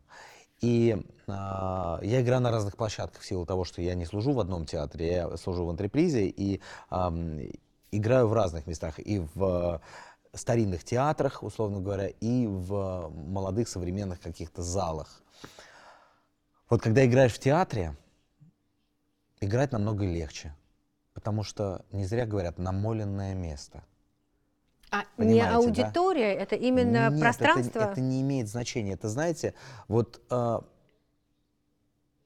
И а, я играю на разных площадках в силу того, что я не служу в одном театре, я служу в антрепризе и ам, играю в разных местах. И в э, старинных театрах, условно говоря, и в молодых современных каких-то залах. Вот когда играешь в театре, играть намного легче. Потому что не зря говорят намоленное место. А не Понимаете, да? аудитория, это именно Нет, пространство? Это, это не имеет значения. Это, знаете, вот а,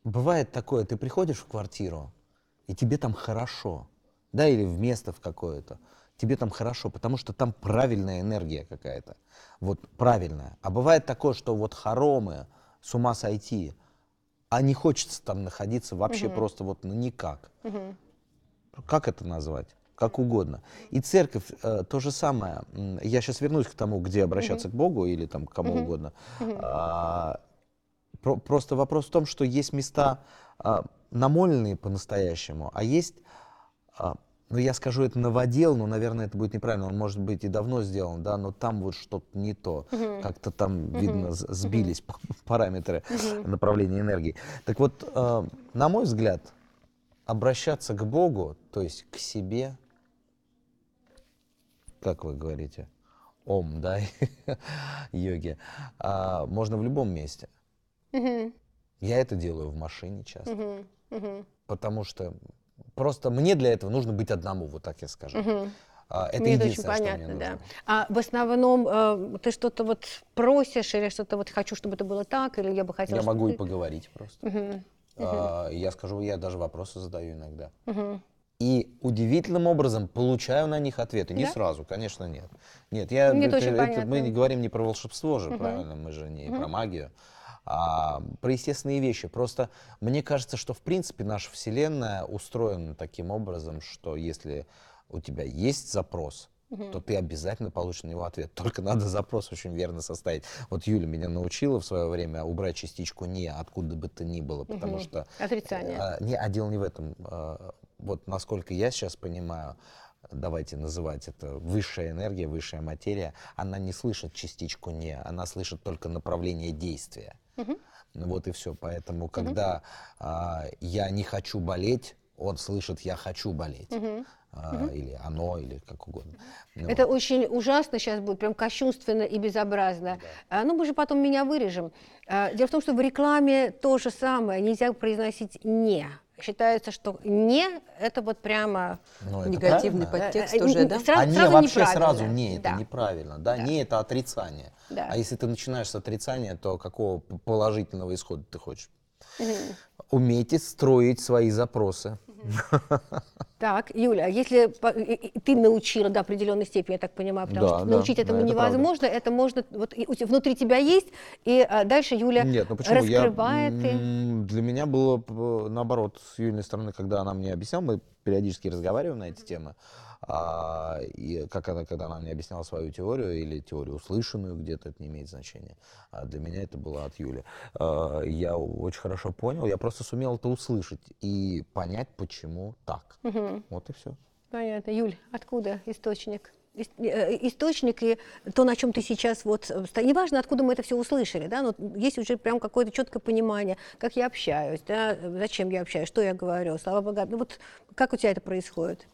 бывает такое, ты приходишь в квартиру, и тебе там хорошо, да, или в место в какое-то, тебе там хорошо, потому что там правильная энергия какая-то, вот правильная. А бывает такое, что вот хоромы, с ума сойти, а не хочется там находиться вообще просто вот ну никак. Как это назвать? Как угодно. И церковь э, то же самое. Я сейчас вернусь к тому, где обращаться к Богу или там к кому угодно. А, про- просто вопрос в том, что есть места а, намоленные по-настоящему, а есть, а, ну я скажу это новодел, но, наверное, это будет неправильно, он может быть и давно сделан, да, но там вот что-то не то, как-то там, видно, с- сбились п- параметры направления энергии. Так вот, а, на мой взгляд, обращаться к Богу, то есть к себе, как вы говорите, ом, да, йоги, а, можно в любом месте. Мгм, Я это делаю в машине часто, мгм, мгм, потому что просто мне для этого нужно быть одному, вот так я скажу. А, Это Мне это очень единственное, что мне понятно, да. нужно. А в основном э, ты что-то вот просишь или что-то вот хочу, чтобы это было так, или я бы хотела... Я могу и поговорить просто. А, Я скажу, я даже вопросы задаю иногда. Мгм. И удивительным образом получаю на них ответы. Не Да? сразу, конечно, нет. Нет, я, Мне это, это понятно. мы не говорим не про волшебство же, Мгм. правильно? Мы же не Мгм. про магию, а про естественные вещи. Просто мне кажется, что в принципе наша Вселенная устроена таким образом, что если у тебя есть запрос, то ты обязательно получишь на него ответ. Только надо запрос очень верно составить. Вот Юля меня научила в свое время убрать частичку «не» откуда бы то ни было, потому что Отрицание. а, не, а дело не в этом. А, Вот насколько я сейчас понимаю, давайте называть это высшая энергия, высшая материя, она не слышит частичку «не», она слышит только направление действия. Ну Вот и все. Поэтому, когда а, я не хочу болеть, он слышит «я хочу болеть». Мгм. А, Или оно, или как угодно. Ну Это вот. очень ужасно сейчас будет, прям кощунственно и безобразно. А, ну, мы же потом меня вырежем. А, дело в том, что в рекламе то же самое. Нельзя произносить «не». Считается, что «не» — это вот прямо... Ну, это Негативный правильно. подтекст э, э, уже, да? сразу- а не сразу вообще сразу не, это Да. неправильно. Да, Да. не это отрицание. Да. А если ты начинаешь с отрицания, то какого положительного исхода ты хочешь? Мгм. Умейте строить свои запросы. Так, Юля, а если ты научила до определенной степени, я так понимаю, потому Да, что да, научить да, этому это невозможно, это можно, вот внутри тебя есть, и а, дальше Юля Нет, ну почему? Я, раскрывает и... для меня было наоборот с Юлиной стороны, когда она мне объясняла, мы периодически разговариваем на эти темы, а, и как она, когда она мне объясняла свою теорию или теорию услышанную где-то, это не имеет значения. А для меня это было от Юли. А, я очень хорошо понял, я просто сумел это услышать и понять, почему так. Мгм. Вот и все. Понятно. Юль, откуда источник? Ис- э, Источник и то, на чем ты сейчас вот... э, Неважно, откуда мы это все услышали, да, но есть уже прям какое-то четкое понимание, как я общаюсь, да, зачем я общаюсь, что я говорю, слава богу. Ну вот как у тебя это происходит?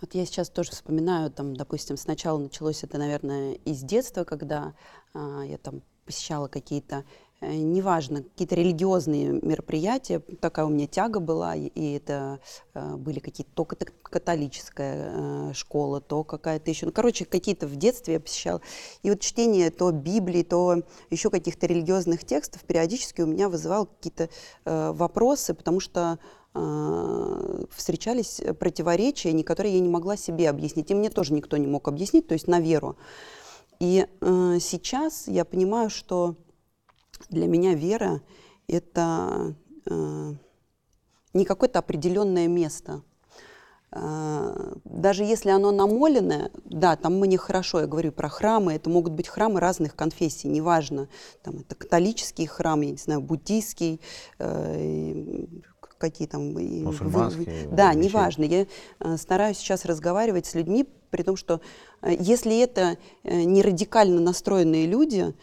Вот я сейчас тоже вспоминаю, там, допустим, сначала началось это, наверное, из детства, когда а, я там посещала какие-то, неважно, какие-то религиозные мероприятия, такая у меня тяга была, и, это э, были какие-то, то католическая э, школа, то какая-то еще, ну, короче, какие-то в детстве я посещала. И вот чтение то Библии, то еще каких-то религиозных текстов периодически у меня вызывало какие-то э, вопросы, потому что э, встречались противоречия, которые я не могла себе объяснить. И мне тоже никто не мог объяснить, то есть на веру. И э, сейчас я понимаю, что для меня вера — это э, не какое-то определенное место. Э, Даже если оно намоленное, да, там мне хорошо, я говорю про храмы, это могут быть храмы разных конфессий, неважно, там это католический храм, я не знаю, буддийский, э, какие там... вы- Мусульманский, Да, неважно. Я э, стараюсь сейчас разговаривать с людьми, при том, что э, если это э, не радикально настроенные люди,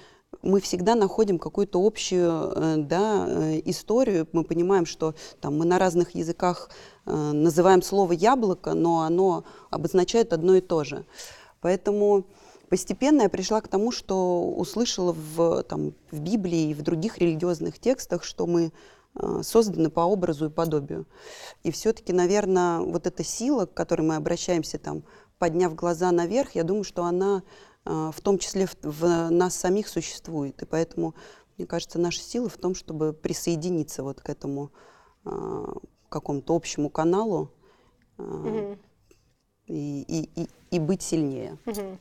мы всегда находим какую-то общую э, да, э, историю. Мы понимаем, что там, мы на разных языках э, называем слово яблоко, но оно обозначает одно и то же. Поэтому постепенно я пришла к тому, что услышала в, там, в Библии и в других религиозных текстах, что мы созданы по образу и подобию. И все-таки, наверное, вот эта сила, к которой мы обращаемся, там, подняв глаза наверх, я думаю, что она в том числе в, в нас самих существует. И поэтому, мне кажется, наша сила в том, чтобы присоединиться вот к этому э, какому-то общему каналу э, Мгм. и, и- и- и быть сильнее. Мгм.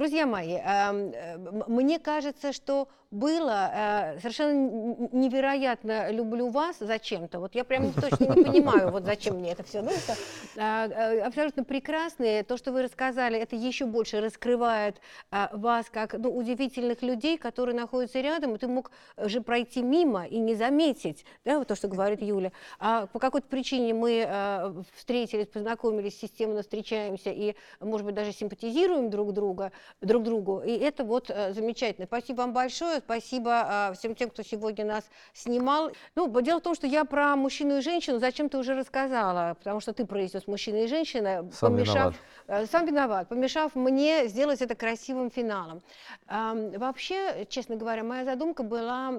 Друзья мои, эм, э, мне кажется, что было э, совершенно невероятно люблю вас зачем-то. Вот я прям точно не понимаю, вот зачем мне это все нужно. Э, Абсолютно прекрасные. То, что вы рассказали, это еще больше раскрывает вас как ну, удивительных людей, которые находятся рядом, и ты мог же пройти мимо и не заметить, да, вот то, что говорит Юля. А по какой-то причине мы встретились, познакомились, системно встречаемся и, может быть, даже симпатизируем друг друга, друг другу. И это вот э, замечательно. Спасибо вам большое, спасибо э, всем тем, кто сегодня нас снимал. Ну, дело в том, что я про мужчину и женщину зачем ты уже рассказала, потому что ты произнес мужчина и женщина, Сам помешав, виноват. э, сам виноват, помешав мне сделать это красивым финалом. Вообще, честно говоря, моя задумка была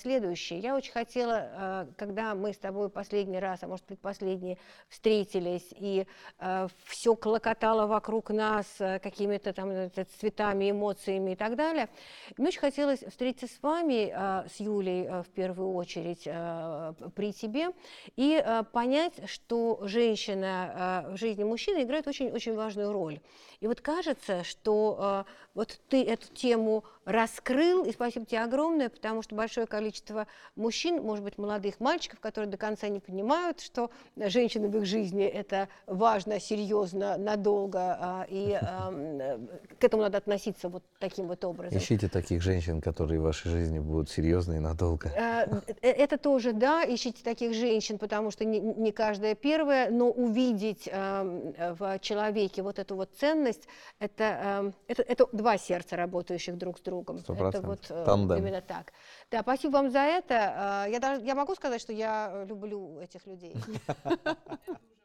следующей. Я очень хотела, когда мы с тобой последний раз, а может предпоследний, встретились, и все клокотало вокруг нас какими-то там цветами, эмоциями и так далее, мне очень хотелось встретиться с вами, э, с Юлей э, в первую очередь, э, при тебе, и понять, что женщина в жизни мужчины играет очень-очень важную роль. И вот кажется, что вот ты эту тему раскрыл, и спасибо тебе огромное, потому что большое количество мужчин, может быть, молодых мальчиков, которые до конца не понимают, что женщины в их жизни это важно, серьезно, надолго, а, и к этому надо относиться вот таким вот образом. Ищите таких женщин, которые в вашей жизни будут серьезные надолго. Э, э, Это тоже, да, ищите таких женщин, потому что не, не каждая первая, но увидеть эм, в человеке вот эту вот ценность, это, эм, это, это два сердца, работающих друг с другом. Сто Это процентов. вот э, Тандем. именно так. Да, спасибо вам за это. Э, Я, даже, я могу сказать, что я э, люблю этих людей.